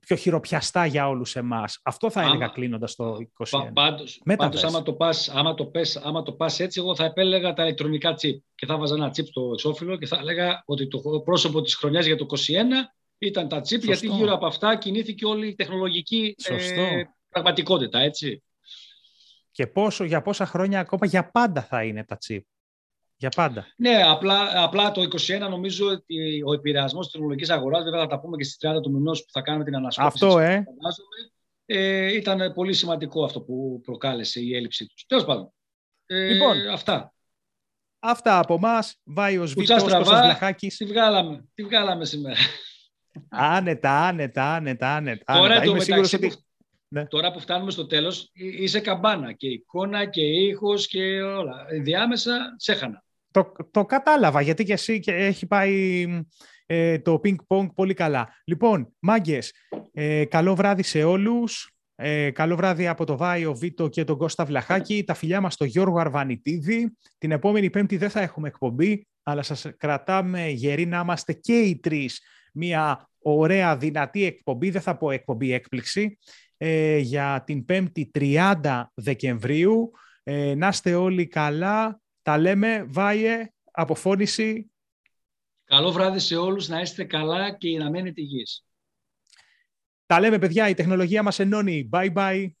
πιο χειροπιαστά για όλους εμάς. Αυτό θα έλεγα κλείνοντας το 2021. Πάντως, πάντως άμα, το πας, άμα, το πες, άμα το πας έτσι, εγώ θα επέλεγα τα ηλεκτρονικά τσίπ και θα βάζα ένα τσίπ στο εξώφυλλο και θα έλεγα ότι το πρόσωπο της χρονιάς για το 2021 ήταν τα τσίπ, γιατί γύρω από αυτά κινήθηκε όλη η τεχνολογική ε, πραγματικότητα, έτσι. Και πόσο, για πόσα χρόνια ακόμα για πάντα θα είναι τα τσίπ. Για πάντα. Ναι, απλά, απλά το 2021 νομίζω ότι ο επηρεασμός της τεχνολογικής αγοράς, βέβαια θα τα πούμε και στις 30 του μηνός που θα κάνουμε την ανασκόπηση. Αυτό, ε. ε. Ήταν πολύ σημαντικό αυτό που προκάλεσε η έλλειψη τους. Τέλος πάντων. Ε, λοιπόν, αυτά. Αυτά από εμά. Βάιο Βίτο, Βλαχάκης. Τι βγάλαμε, τι βγάλαμε σήμερα. Άνετα, άνετα, άνετα, άνετα. Τώρα, Είμαι σίγουρος ότι... Ναι. Τώρα που φτάνουμε στο τέλος, είσαι καμπάνα και εικόνα και ήχος και όλα. Διάμεσα, σέχανα. Το, το κατάλαβα, γιατί και εσύ και έχει πάει ε, το ping-pong πολύ καλά. Λοιπόν, μάγκες, ε, καλό βράδυ σε όλους. Ε, καλό βράδυ από το Βάιο Βίτο και τον Κώστα Βλαχάκη. Τα φιλιά μας στο Γιώργο Αρβανιτίδη. Την επόμενη Πέμπτη δεν θα έχουμε εκπομπή, αλλά σας κρατάμε γεροί να είμαστε και οι τρεις μια ωραία δυνατή εκπομπή, δεν θα πω εκπομπή έκπληξη, ε, για την 5η 30 Δεκεμβρίου. Ε, να είστε όλοι καλά. Τα λέμε, Βάιε, αποφώνηση. Καλό βράδυ σε όλους, να είστε καλά και να μένετε υγιείς. Τα λέμε, παιδιά, η τεχνολογία μας ενώνει. Bye bye.